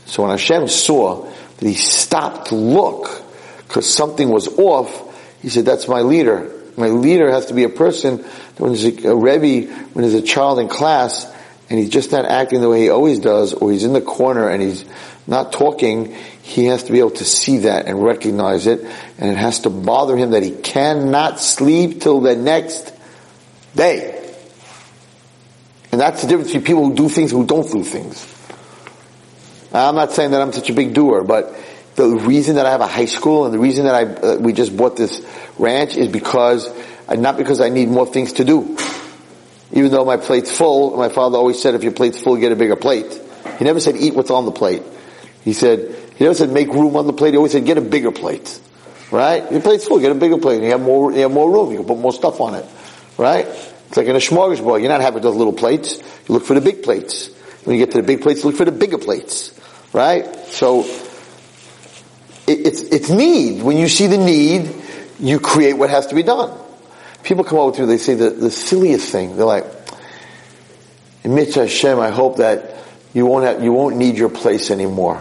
So when Hashem saw that he stopped to look because something was off, he said, that's my leader. My leader has to be a person that when there's a, a Rebbe, when there's a child in class, and he's just not acting the way he always does, or he's in the corner and he's not talking, he has to be able to see that and recognize it, and it has to bother him that he cannot sleep till the next day. And that's the difference between people who do things and who don't do things. I'm not saying that I'm such a big doer, but the reason that I have a high school and the reason that I uh, we just bought this ranch is because uh, not because I need more things to do. Even though my plate's full, my father always said if your plate's full, get a bigger plate. He never said eat what's on the plate. He said he never said make room on the plate. He always said get a bigger plate. Right? Your plate's full, get a bigger plate. You have more you have more room. You can put more stuff on it. Right? It's like in a smorgasbord. You're not having those little plates. You look for the big plates. When you get to the big plates, look for the bigger plates. Right? So, it, it's, it's need. When you see the need, you create what has to be done. People come over to me, they say the, the silliest thing. They're like, Mirtzeh Hashem, I hope that you won't have, you won't need your place anymore.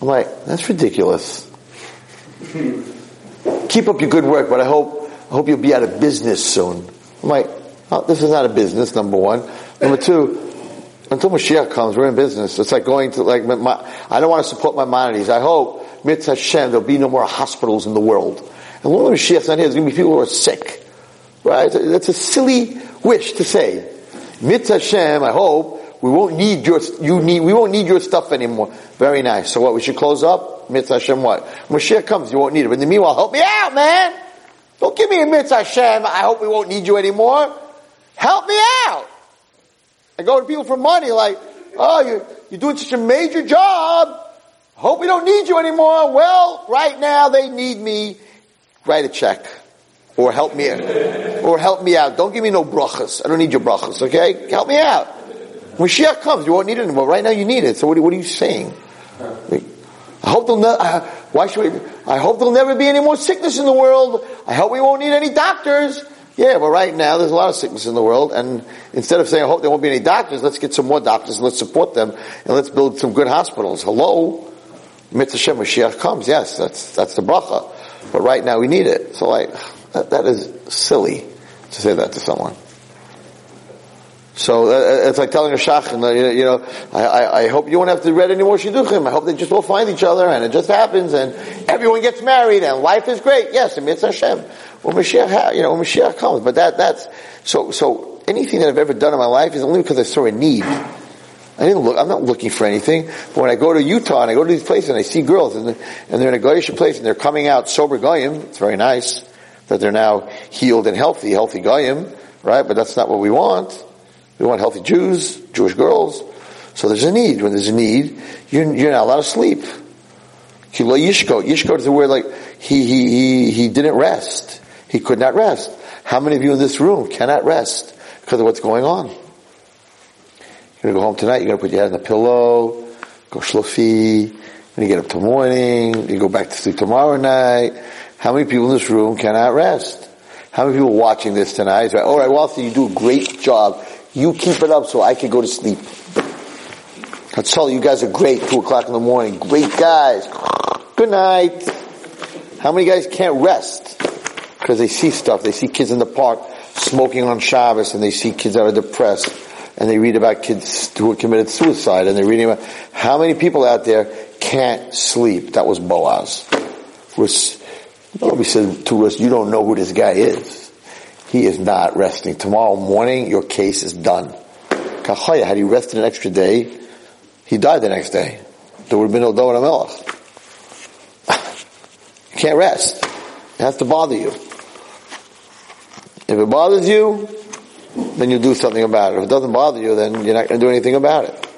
I'm like, that's ridiculous. Keep up your good work, but I hope, I hope you'll be out of business soon. I'm like, oh, this is not a business, number one. Number two, until Mashiach comes, we're in business. It's like going to like, my, I don't want to support Maimonides. I hope, mirtzeh Hashem, there'll be no more hospitals in the world. And when Mashiach's not here, there's going to be people who are sick. Right? That's a silly wish to say. Mirtzeh Hashem, I hope, we won't need your, you need, we won't need your stuff anymore. Very nice. So what, we should close up? Mirtzeh Hashem what? Mashiach comes, you won't need it. But in the meanwhile, help me out, man! Don't give me a Mirtzeh Hashem, I hope we won't need you anymore. Help me out! I go to people for money like, oh, you're, you're doing such a major job. Hope we don't need you anymore. Well, right now they need me. Write a check. Or help me out. Or help me out. Don't give me no brachas. I don't need your brachas, okay? Help me out. When Mashiach comes, you won't need it anymore. Right now you need it. So what, what are you saying? I hope they'll, ne- why should we, I hope there'll never be any more sickness in the world. I hope we won't need any doctors. Yeah, but right now there's a lot of sickness in the world, and instead of saying, I hope there won't be any doctors, let's get some more doctors and let's support them, and let's build some good hospitals. Hello? Mitzvah Mashiach comes, yes, that's, that's the bracha. But right now we need it. So like, that, that is silly to say that to someone. So uh, it's like telling a shach, you know, I, I, I, hope you won't have to read any more shidduchim. I hope they just all find each other, and it just happens, and everyone gets married, and life is great. Yes, and mirtzeh Hashem. When Mashiach, you know, when Mashiach comes, but that that's so so. Anything that I've ever done in my life is only because I saw a need. I I didn't look, I'm not looking for anything. But when I go to Utah and I go to these places and I see girls and they're, and they're in a Goyish place and they're coming out sober Goyim, it's very nice that they're now healed and healthy, healthy Goyim, right? But that's not what we want. We want healthy Jews, Jewish girls. So there's a need. When there's a need, you're, you're not allowed to sleep. Yishko. Yishko is the word like, he, he, he, he didn't rest. He could not rest. How many of you in this room cannot rest because of what's going on? You're gonna go home tonight, you're gonna put your head on the pillow, go shlufi, when you get up tomorrow morning, you go back to sleep tomorrow night. How many people in this room cannot rest? How many people watching this tonight alright, Walter, you do a great job. You keep it up so I can go to sleep. That's all. You guys are great. Two o'clock in the morning. Great guys. Good night. How many guys can't rest? Because they see stuff. They see kids in the park smoking on Shabbos and they see kids that are depressed and they read about kids who have committed suicide and they're reading about how many people out there can't sleep. That was Boaz. Was, nobody said to us, you don't know who this guy is. He is not resting. Tomorrow morning, your case is done. Kachaya, had he rested an extra day, he died the next day. There would have been no David Melech. you can't rest. It has to bother you. If it bothers you, then you do something about it. If it doesn't bother you, then you're not going to do anything about it.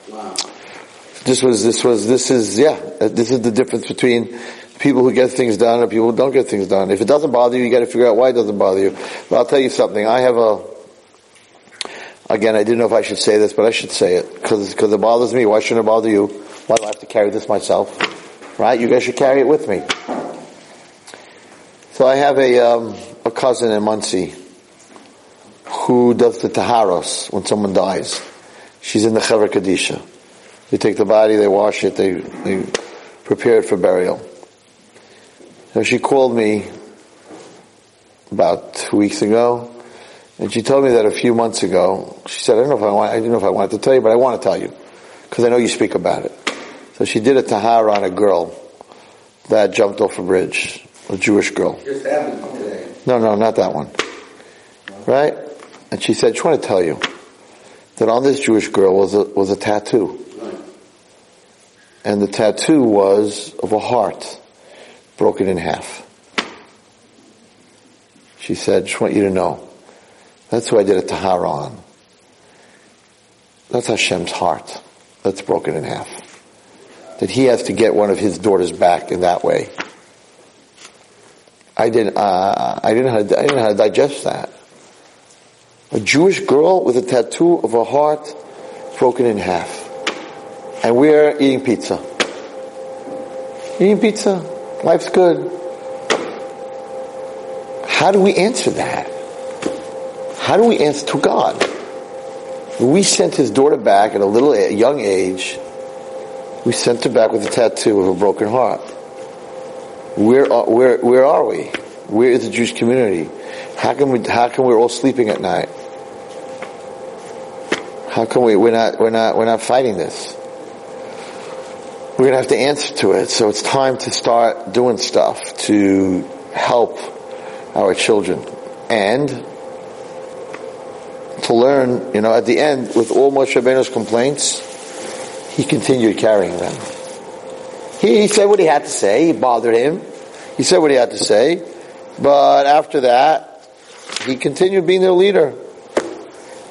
This was, this was, this is, yeah, this is the difference between people who get things done and people who don't get things done. If it doesn't bother you, you got to figure out why it doesn't bother you. But I'll tell you something. I have a, again, I didn't know if I should say this, but I should say it because because it bothers me. Why shouldn't it bother you? Why do I have to carry this myself? Right? You guys should carry it with me. So I have a um, a cousin in Monsey who does the taharos when someone dies. She's in the Chevra Kadisha. They take the body, they wash it, they, they prepare it for burial. So she called me about two weeks ago, and she told me that a few months ago, she said, I don't know if I want, I didn't know if I wanted to tell you, but I want to tell you, because I know you speak about it. So she did a tahara on a girl that jumped off a bridge, a Jewish girl. Just today. No, no, not that one. Right? And she said, I just want to tell you that on this Jewish girl was a, was a tattoo. And the tattoo was of a heart broken in half. She said, just want you to know. That's who I did a tahara on. That's Hashem's heart that's broken in half. That he has to get one of his daughters back in that way. I didn't, uh, I didn't how to, I didn't know how to digest that. A Jewish girl with a tattoo of her heart broken in half. And we're eating pizza. Eating pizza. Life's good. How do we answer that? How do we answer to God? We sent his daughter back at a little a young age. We sent her back with a tattoo of a broken heart. Where are, where where are we? Where is the Jewish community? How can we how can we're all sleeping at night? How come we we're not we're not we're not fighting this? We're gonna have to answer to it. So it's time to start doing stuff to help our children and to learn. You know, at the end, with all Moshe Rabbeinu's complaints, he continued carrying them. He, he said what he had to say. He bothered him. He said what he had to say. But after that, he continued being their leader.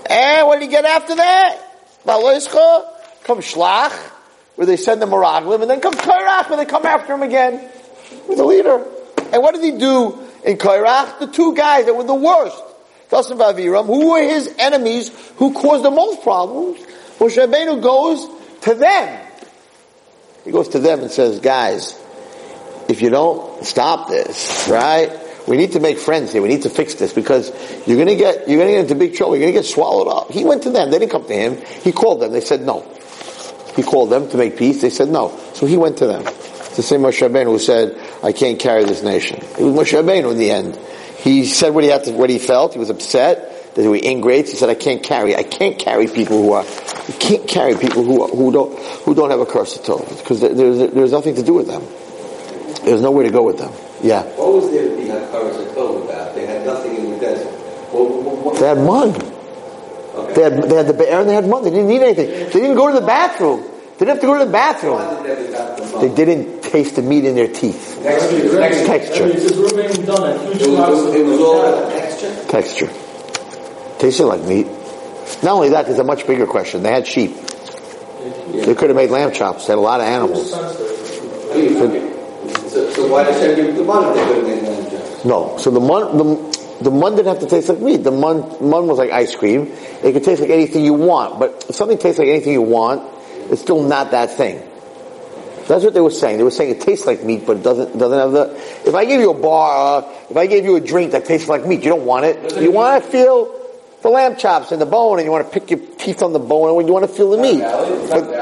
And what did he get after that? Come Shlach, where they send the Meraglim, and then come Kairach, where they come after him again. With the leader. And what did he do in Kairach? The two guys that were the worst, Dasan Vaviram, who were his enemies, who caused the most problems, Moshe Rabbeinu goes to them. He goes to them and says, guys, if you don't stop this, right? We need to make friends here. We need to fix this because you're going to get you're going to get into big trouble. You're going to get swallowed up. He went to them. They didn't come to him. He called them. They said no. He called them to make peace. They said no. So he went to them. It's the same Moshe Rabbeinu who said, "I can't carry this nation." It was Moshe Rabbeinu in the end. He said what he had to, what he felt. He was upset that they were ingrates. He said, "I can't carry. I can't carry people who are. You can't carry people who are, who don't who don't have a curse at all because there's there's nothing to do with them. There's nowhere to go with them." Yeah. What was there to be had courage at all about? They had nothing in the desert. What, what, what, They had mud. Okay. They had, they had the bear and they had money. They didn't need anything. They didn't go to the bathroom. They didn't have to go to the bathroom. They didn't taste the meat in their teeth. Texture. Texture. Because we're being done at huge It was, it was, of it was all texture. Texture. Tasted like meat. Not only that, there's a much bigger question. They had sheep. They could have made lamb chops. They had a lot of animals. So, so why did Hashem give the money if they could have made lamb chops? No. So the mun, the, the mun didn't have to taste like meat. The mun, mun was like ice cream. It could taste like anything you want. But if something tastes like anything you want, it's still not that thing. That's what they were saying. They were saying it tastes like meat, but it doesn't doesn't have the. If I give you a bar, uh, if I gave you a drink that tastes like meat, you don't want it. You want to feel the lamb chops and the bone, and you want to pick your teeth on the bone, and you want to feel the meat. Valid, not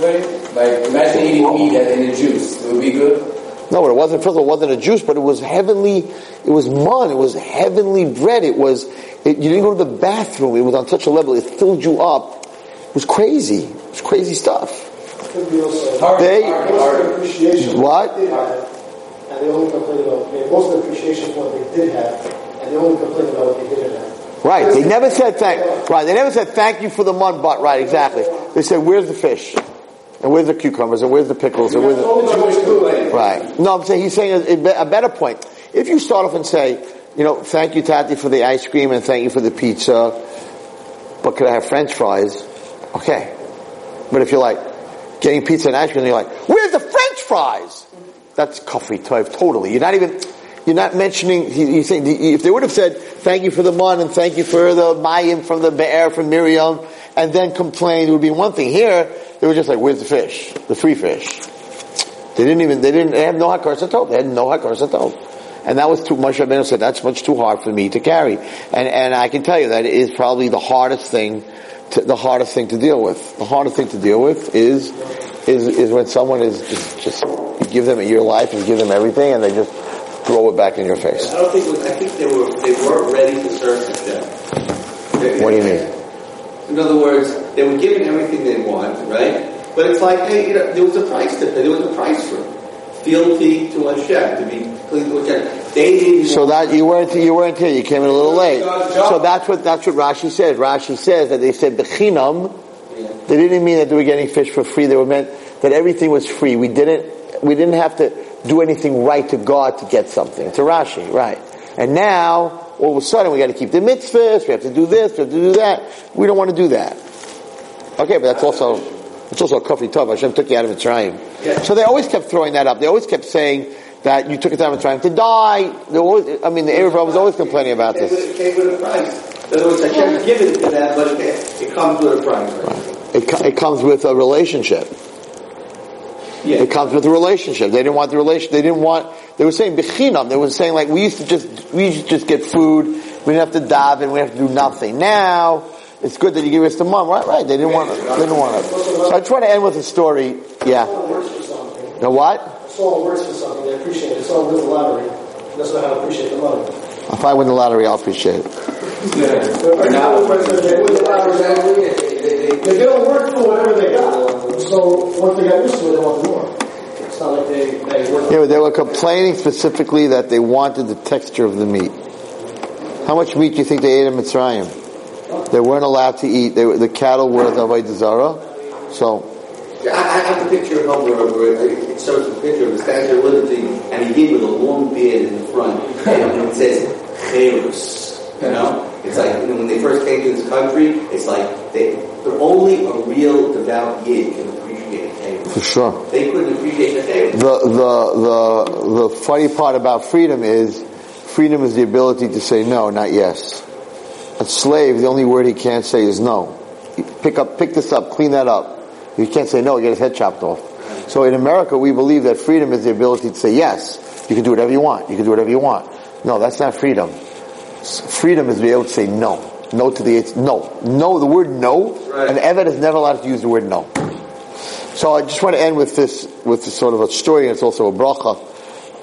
valid. Like, imagine eating meat in a juice. It would be good. No, but it wasn't. First of all, it wasn't a juice, but it was heavenly. It was mun. It was heavenly bread. It was. It, you didn't go to the bathroom. It was on such a level. It filled you up. It was crazy. It was crazy stuff. Also They- hard, most of hard. the appreciation What? they did have, and they only complained about they- most appreciation for what they did have, and they only complain about what they didn't have. Right. They never said thank. Right. They never said thank you for the mun, but right, exactly. They said where's the fish, and where's the cucumbers, and where's the pickles, and where's the. Only about what they did. Right. No, I'm saying he's saying a, a better point. If you start off and say, you know, thank you, Tati, for the ice cream and thank you for the pizza, but could I have French fries? Okay. But if you're like getting pizza and ice cream, and you're like, where's the French fries? That's coffee toiv, totally. You're not even. You're not mentioning. You think if they would have said thank you for the mun and thank you for the mayim from the bear from Miriam, and then complained, it would be one thing. Here, they were just like, "Where's the fish? The free fish?" They didn't even, they didn't they have no hakaras tov. They had no hakaras tov. And that was too, Moshe Rabbeinu said, that's much too hard for me to carry. And, and I can tell you that is probably the hardest thing, to, the hardest thing to deal with. The hardest thing to deal with is, is, is when someone is just, just, you give them your life, and give them everything, and they just throw it back in your face. I don't think, I think they were, they weren't ready to serve. They- What do you mean? In other words, they were given everything they want, right? But it's like, hey, you know, there was a price to pay. There was a price for it. Fealty to Hashem, to be clean to Hashem. They didn't So that you weren't you weren't here. You came in a little late. So that's what that's what Rashi says. Rashi says that they said bechinam. They didn't mean that they were getting fish for free. They were meant that everything was free. We didn't we didn't have to do anything right to God to get something. To Rashi, right? And now all of a sudden we got to keep the mitzvahs. We have to do this. We have to do that. We don't want to do that. Okay, but that's also it's also a coffee tov. Hashem took you out of Mitzrayim. So they always kept throwing that up. They always kept saying that you took it out of Mitzrayim to die. They always, I mean, the Arab was always complaining about It this. came with a price. In other words, Hashem's given it to them, but it, it comes with a price. Right? It, it comes with a relationship. Yeah. It comes with a relationship. They didn't want the relation. They didn't want. They were saying bechinam. They were saying like we used to just we used to just get food. We didn't have to daven. We didn't have to do nothing. Now it's good that you give us the mom. Right, right. They didn't want. They didn't want it. So I try to end with a story. Yeah. Someone works for something. The what? Someone works for something. They appreciate it. Someone wins the lottery. That's not how to appreciate the money. If I win the lottery, I'll appreciate it. But now, they win the lottery. They don't work for whatever they got. So once they got used to it, they want more. It's not like they they work. Yeah, but they were complaining specifically that they wanted the texture of the meat. How much meat do you think they ate in Mitzrayim? They weren't allowed to eat. They were, the cattle were the Avodah Zarah. So I, I have a picture at home where, where it shows a picture of the Statue of Liberty, and he did with a long beard in the front, and it says Cherus. You know, it's like you know, when they first came to this country, it's like they, they're only a real devout yid can appreciate Cherus. for sure. They couldn't appreciate the Cherus. The, the, the, the funny part about freedom is, freedom is the ability to say no, not yes. A slave, the only word he can't say is no. You Pick up, pick this up, clean that up. He can't say no, you get his head chopped off. So in America, we believe that freedom is the ability to say yes. You can do whatever you want. You can do whatever you want. No, that's not freedom. Freedom is to be able to say no. No to the, it's no. No, the word no, Right. an Evet is never allowed to use the word no. So I just want to end with this, with this sort of a story, and it's also a bracha.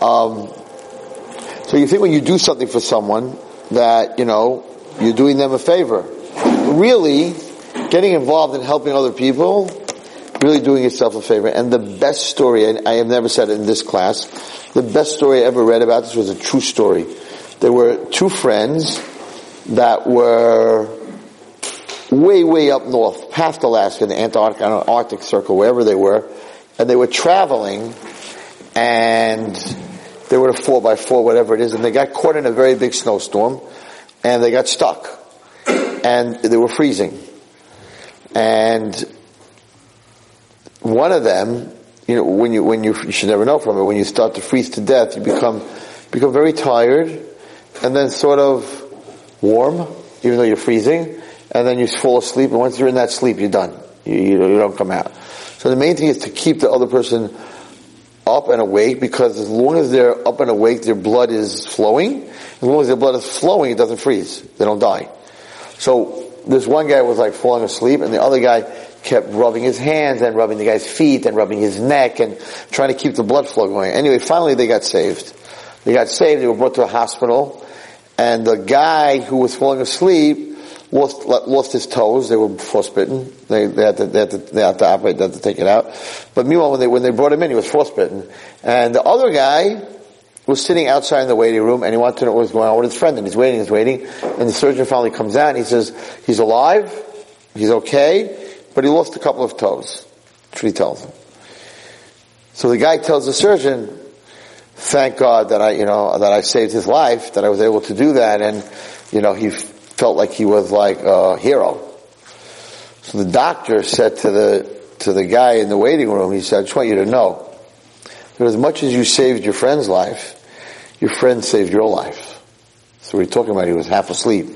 Um, so you think when you do something for someone that, you know, you're doing them a favor. Really, getting involved in helping other people, really doing yourself a favor. And the best story, and I have never said it in this class, the best story I ever read about this was a true story. There were two friends that were way, way up north, past Alaska, the Antarctic, know, Arctic Circle, wherever they were, and they were traveling, and they were a four by four, whatever it is, and they got caught in a very big snowstorm, and they got stuck, and they were freezing. And one of them, you know, when you, when you, you should never know from it, when you start to freeze to death, you become, become very tired, and then sort of warm, even though you're freezing, and then you fall asleep, and once you're in that sleep, you're done. You, you, don't come out. So the main thing is to keep the other person up and awake, because as long as they're up and awake, their blood is flowing. As long as their blood is flowing, it doesn't freeze. They don't die. So this one guy was like falling asleep, and the other guy kept rubbing his hands and rubbing the guy's feet and rubbing his neck and trying to keep the blood flow going. Anyway, finally they got saved. They got saved. They were brought to a hospital, and the guy who was falling asleep lost lost his toes. They were frostbitten. They, they had to they had to they had to operate. They had to take it out. But meanwhile, when they when they brought him in, he was frostbitten, and the other guy was sitting outside in the waiting room, and he wanted to know what was going on with his friend, and he's waiting, he's waiting, and the surgeon finally comes out, and he says he's alive, he's okay, but he lost a couple of toes. That's what he tells him. So the guy tells the surgeon, thank God that I, you know, that I saved his life, that I was able to do that, and, you know, he felt like he was like a hero. So the doctor said to the, to the guy in the waiting room, he said, I just want you to know that as much as you saved your friend's life, your friend saved your life. So we're talking about he was half asleep.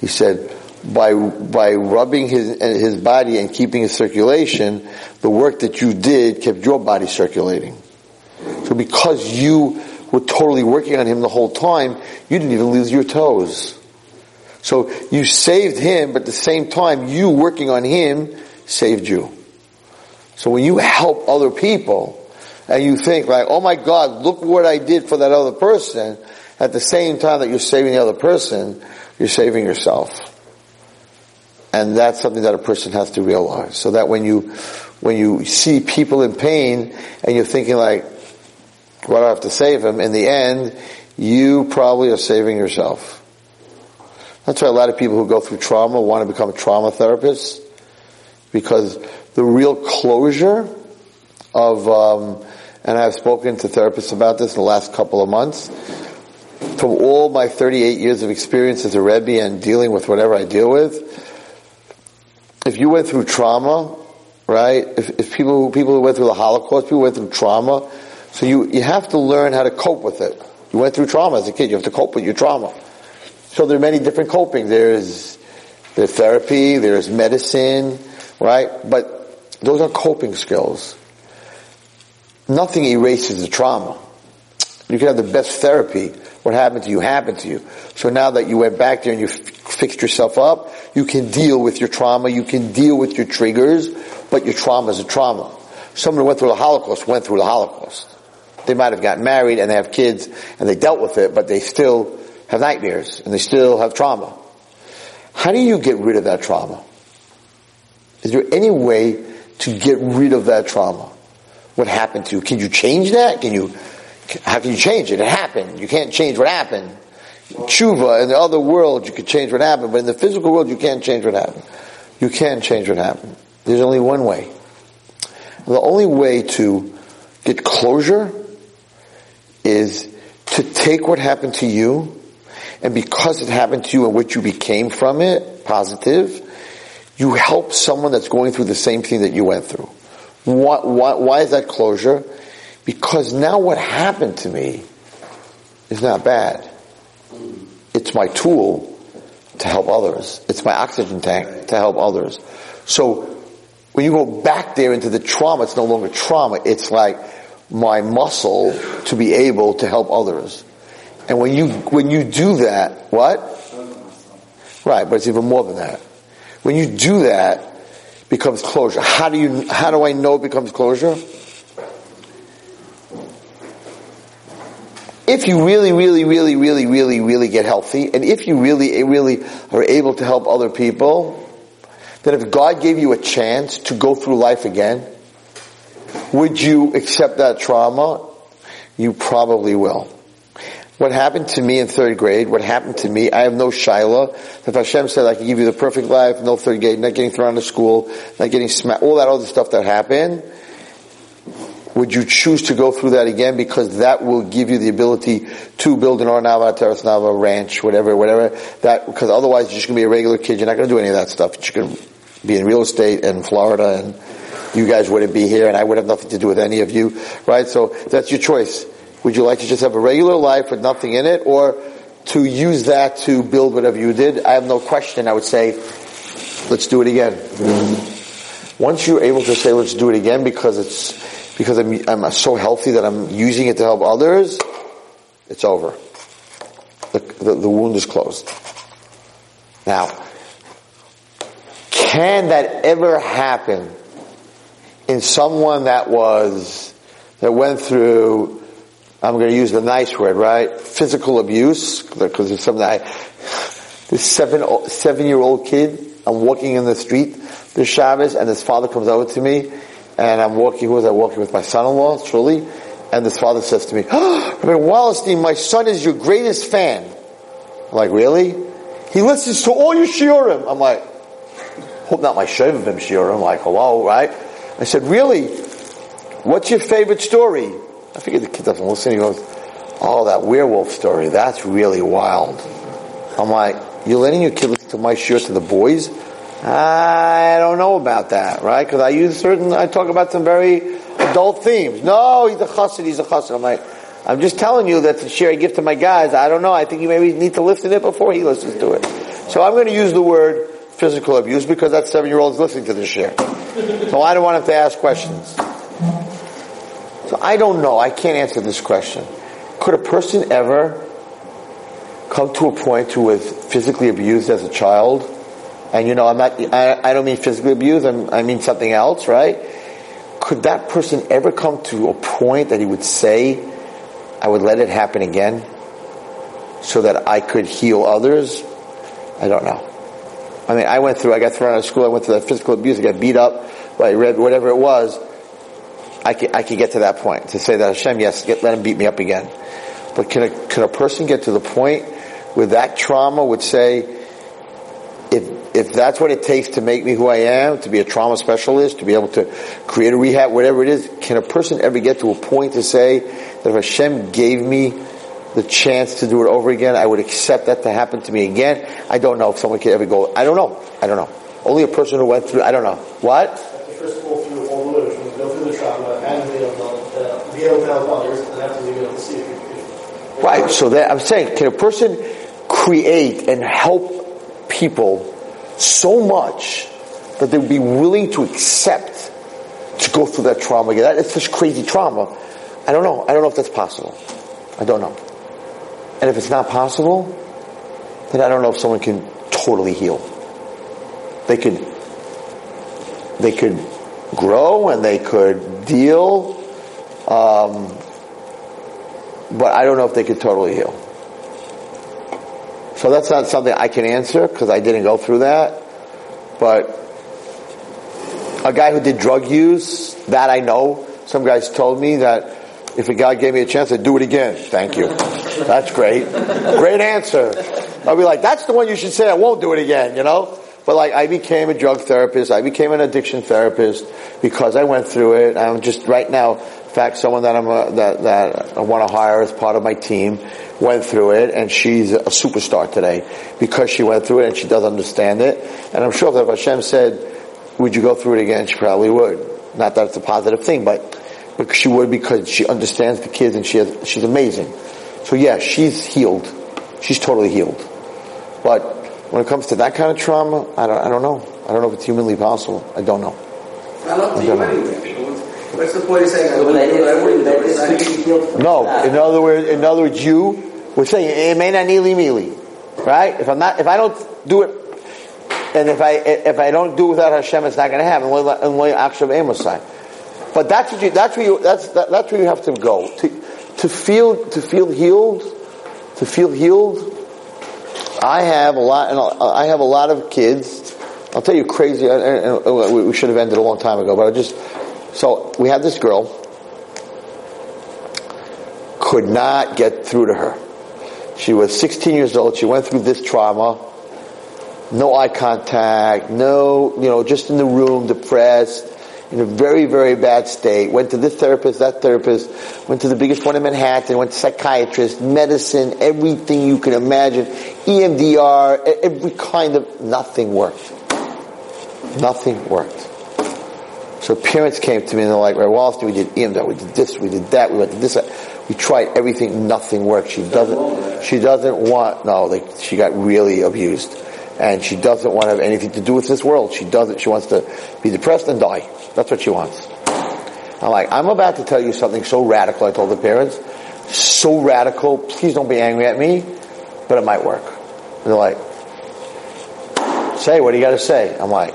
He said, by, by rubbing his, his body and keeping his circulation, the work that you did kept your body circulating. So because you were totally working on him the whole time, you didn't even lose your toes. So you saved him, but at the same time, you working on him saved you. So when you help other people, and you think like, oh my God, look what I did for that other person, at the same time that you're saving the other person, you're saving yourself. And that's something that a person has to realize. So that when you, when you see people in pain and you're thinking like, what do I have to save him? In the end, you probably are saving yourself. That's why a lot of people who go through trauma want to become trauma therapist because the real closure of, um, and I've spoken to therapists about this in the last couple of months. From all my 38 years of experience as a Rebbe and dealing with whatever I deal with, if you went through trauma, right? If, if people people who went through the Holocaust, people went through trauma, so you you have to learn how to cope with it. You went through trauma as a kid. You have to cope with your trauma. So there are many different coping. There's there's therapy. There's medicine, right? But those are coping skills. Nothing erases the trauma. You can have the best therapy. What happened to you happened to you. So now that you went back there and you f- fixed yourself up, you can deal with your trauma, you can deal with your triggers, but your trauma is a trauma. Someone who went through the Holocaust went through the Holocaust. They might have gotten married and they have kids and they dealt with it, but they still have nightmares and they still have trauma. How do you get rid of that trauma? Is there any way to get rid of that trauma? What happened to you? Can you change that? Can you, how can you change it? It happened. You can't change what happened. Tshuva, in the other world, you can change what happened, but in the physical world, you can't change what happened. You can't change what happened. There's only one way. The only way to get closure is to take what happened to you, and because it happened to you and what you became from it, positive, you help someone that's going through the same thing that you went through. Why, why, why is that closure? Because now what happened to me is not bad. It's my tool to help others. It's my oxygen tank to help others. So when you go back there into the trauma, it's no longer trauma. It's like my muscle to be able to help others. And when you, when you do that, what? Right, but it's even more than that. When you do that, becomes closure. How do you, how do I know it becomes closure? if you really, really, really, really, really, really get healthy, and if you really, really are able to help other people, then if God gave you a chance to go through life again, would you accept that trauma? You probably will. what happened to me in third grade, what happened to me, I have no shaila. If Hashem said I can give you the perfect life, no third grade, not getting thrown out of school, not getting smacked, all that other stuff that happened, would you choose to go through that again because that will give you the ability to build an Ornava, Terrace Nava, ranch, whatever, whatever, that, because otherwise you're just to be a regular kid, you're not to do any of that stuff. You're to be in real estate in Florida and you guys wouldn't be here and I would have nothing to do with any of you, right? So that's your choice. Would you like to just have a regular life with nothing in it or to use that to build whatever you did? I have no question. I would say, let's do it again. Once you're able to say, let's do it again because it's, because I'm, I'm so healthy that I'm using it to help others, it's over. The, the, the wound is closed. Now, can that ever happen in someone that was, that went through, I'm going to use the nice word, right? Physical abuse, because it's something I, this seven, seven year old kid, I'm walking in the street this Shabbos, and his father comes over to me, and I'm walking, who was I walking with? My son-in-law, truly, and this father says to me, oh, Rabbi Wallerstein, my son is your greatest fan. I'm like, really? He listens to all your shiurim. I'm like, hope not my Shovavim shiurim. I'm like, hello, right? I said, really? What's your favorite story? I figured the kid doesn't listen. He goes, oh, that werewolf story. That's really wild. I'm like, you're letting your kid listen to my shiur to the boys? I don't know about that, right? Because I use certain, I talk about some very adult themes. No, he's a chassid, he's a chassid. I'm like, I'm just telling you that to share a gift to my guys. I don't know. I think you maybe need to listen to it before he listens to it. So I'm going to use the word physical abuse because that seven year old is listening to this shiur. So I don't want him to ask questions. So I don't know. I can't answer this question. Could a person ever come to a point who was physically abused as a child? And you know, I'm not, I, I don't mean physically abused, I'm, I mean something else, right? Could that person ever come to a point that he would say, I would let it happen again so that I could heal others? I don't know. I mean, I went through, I got thrown out of school, I went through that physical abuse, I got beat up, whatever it was. I could, I could get to that point to say that Hashem, yes, get, let him beat me up again. But can a, can a person get to the point where that trauma would say, if, if that's what it takes to make me who I am, to be a trauma specialist, to be able to create a rehab, whatever it is, can a person ever get to a point to say that if Hashem gave me the chance to do it over again, I would accept that to happen to me again? I don't know if someone could ever go, I don't know. I don't know. Only a person who went through, I don't know. What? First all, through all the literature, go through the trauma, and be able to, uh, be able to help others, and have to be able to see if Right. So that I'm saying, can a person create and help people so much that they would be willing to accept to go through that trauma again? That, it's such crazy trauma. I don't know. I don't know if that's possible. I don't know. And if it's not possible, then I don't know if someone can totally heal. They could, they could grow and they could deal, um, but I don't know if they could totally heal. So that's not something I can answer because I didn't go through that. But a guy who did drug use, that I know. Some guys told me that if a guy gave me a chance, I'd do it again. Thank you. That's great. Great answer. I'll be like, that's the one you should say, I won't do it again, you know? But like, I became a drug therapist, I became an addiction therapist because I went through it. I'm just right now, in fact, someone that I'm a, that, that I want to hire as part of my team went through it and she's a superstar today because she went through it and she does understand it. And I'm sure that if Hashem said, would you go through it again? She probably would. Not that it's a positive thing, but, but she would because she understands the kids and she has, she's amazing. So yeah, she's healed. She's totally healed. But when it comes to that kind of trauma, I don't, I don't know. I don't know if it's humanly possible. I don't know. Not up to I don't know. anyway. What's the point of saying I wouldn't do it? I wouldn't do it. this It's could not- be healed from No, that. in other words, in other words, you we're saying it may not neely mealy, right? If I'm not, if I don't do it, and if I if I don't do it without Hashem, it's not going to happen. Only akshav emosai. But that's what you. That's where you. That's that, that's where you have to go to to feel to feel healed, to feel healed. I have a lot, and I have a lot of kids. I'll tell you crazy. We should have ended a long time ago, but I just. So we had this girl could not get through to her. She was 16 years old. She went through this trauma. No eye contact. No, you know, just in the room, depressed, in a very, very bad state. Went to this therapist, that therapist. Went to the biggest one in Manhattan. Went to psychiatrist, medicine, everything you can imagine. EMDR, every kind of, nothing worked. Nothing worked. So parents came to me and they're like, Ray Wallerstein, we did EMDR, we did this, we did that, we went to this. Uh, we tried everything, nothing worked. She doesn't, she doesn't want, no, like, she got really abused. And she doesn't want to have anything to do with this world. She doesn't, she wants to be depressed and die. That's what she wants. I'm like, I'm about to tell you something so radical, I told the parents. So radical, please don't be angry at me, but it might work. And they're like, say, what do you got to say? I'm like,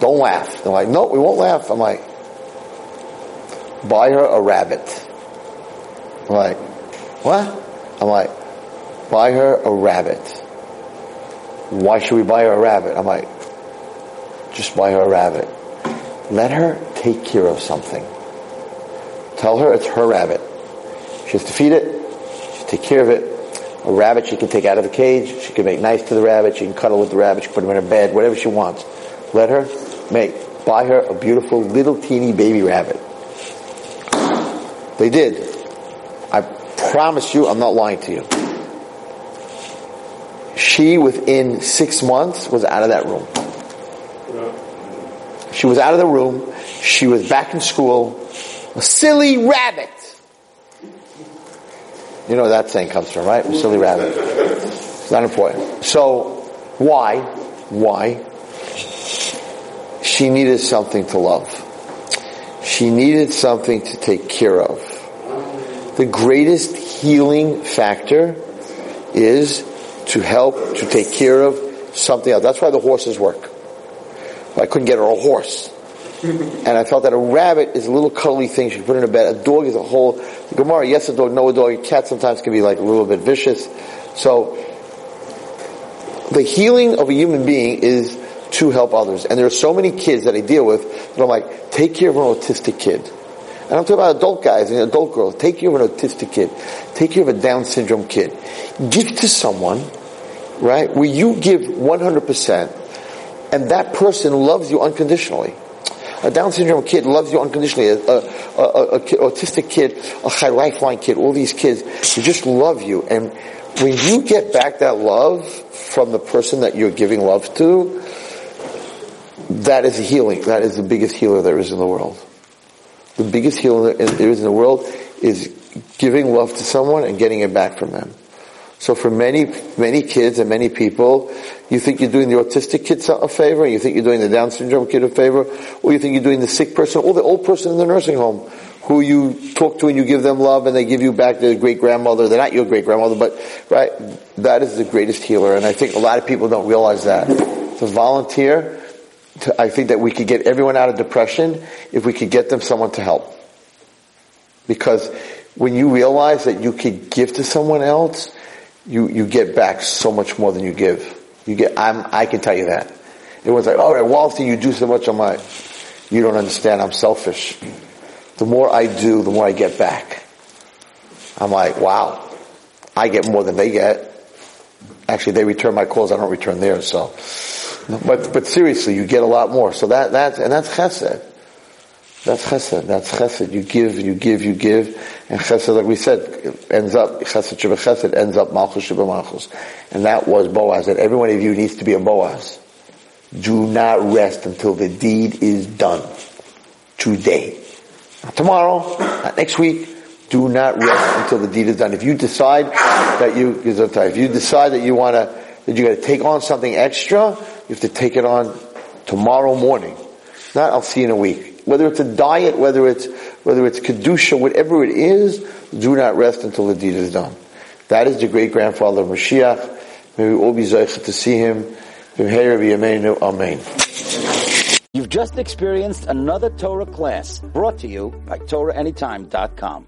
don't laugh. They're like, no, we won't laugh. I'm like, buy her a rabbit. I'm like, what? I'm like, buy her a rabbit. Why should we buy her a rabbit? I'm like, just buy her a rabbit. Let her take care of something. Tell her it's her rabbit. She has to feed it. She has to take care of it. A rabbit she can take out of the cage. She can make nice to the rabbit. She can cuddle with the rabbit. She can put him in her bed. Whatever she wants. Let her make, buy her a beautiful little teeny baby rabbit. They did. I promise you, I'm not lying to you. She, within six months, was out of that room. She was out of the room. She was back in school. A silly rabbit. You know where that saying comes from, right? A silly rabbit. It's not important. So, why? Why? She needed something to love. She needed something to take care of. The greatest healing factor is to help to take care of something else. That's why the horses work. I couldn't get her a horse. And I felt that a rabbit is a little cuddly thing she put in her bed. A dog is a whole, Gemara, yes a dog, no a dog. A cat sometimes can be like a little bit vicious. So, the healing of a human being is to help others. And there are so many kids that I deal with that I'm like, take care of an autistic kid. And I'm talking about adult guys and adult girls. Take care of an autistic kid. Take care of a Down syndrome kid. Give to someone, right, where you give 100% and that person loves you unconditionally. A Down syndrome kid loves you unconditionally. A, a, a, a kid, autistic kid, a high lifeline kid, all these kids, they just love you. And when you get back that love from the person that you're giving love to, that is healing. That is the biggest healer there is in the world. The biggest healer there is in the world is giving love to someone and getting it back from them. So for many, many kids and many people, you think you're doing the autistic kid a favor, you think you're doing the Down syndrome kid a favor, or you think you're doing the sick person, or the old person in the nursing home, who you talk to and you give them love and they give you back their great grandmother. They're not your great grandmother, but, right, that is the greatest healer, and I think a lot of people don't realize that. To volunteer, to, I think that we could get everyone out of depression if we could get them someone to help. Because when you realize that you could give to someone else, you, you get back so much more than you give. You get, I'm, I can tell you that. It was like, all right, Walter, you do so much. I'm like, you don't understand. I'm selfish. The more I do, the more I get back. I'm like, wow, I get more than they get. Actually, they return my calls. I don't return theirs. So, but, but seriously, you get a lot more. So that, that's, and that's chesed. That's chesed. That's chesed. You give, you give, you give, and chesed, like we said, ends up chesed sheba chesed ends up malchus sheba malchus, and that was Boaz. That every one of you needs to be a Boaz. Do not rest until the deed is done. Today, not tomorrow, not next week. Do not rest until the deed is done. If you decide that you, if you decide that you want to, that you got to take on something extra, you have to take it on tomorrow morning. Not I'll see you in a week whether it's a diet, whether it's whether it's kedusha, whatever it is, do not rest until the deed is done. That is the great grandfather of Mashiach. May we all be to see him. Amen. You've just experienced another Torah class brought to you by TorahAnytime.com.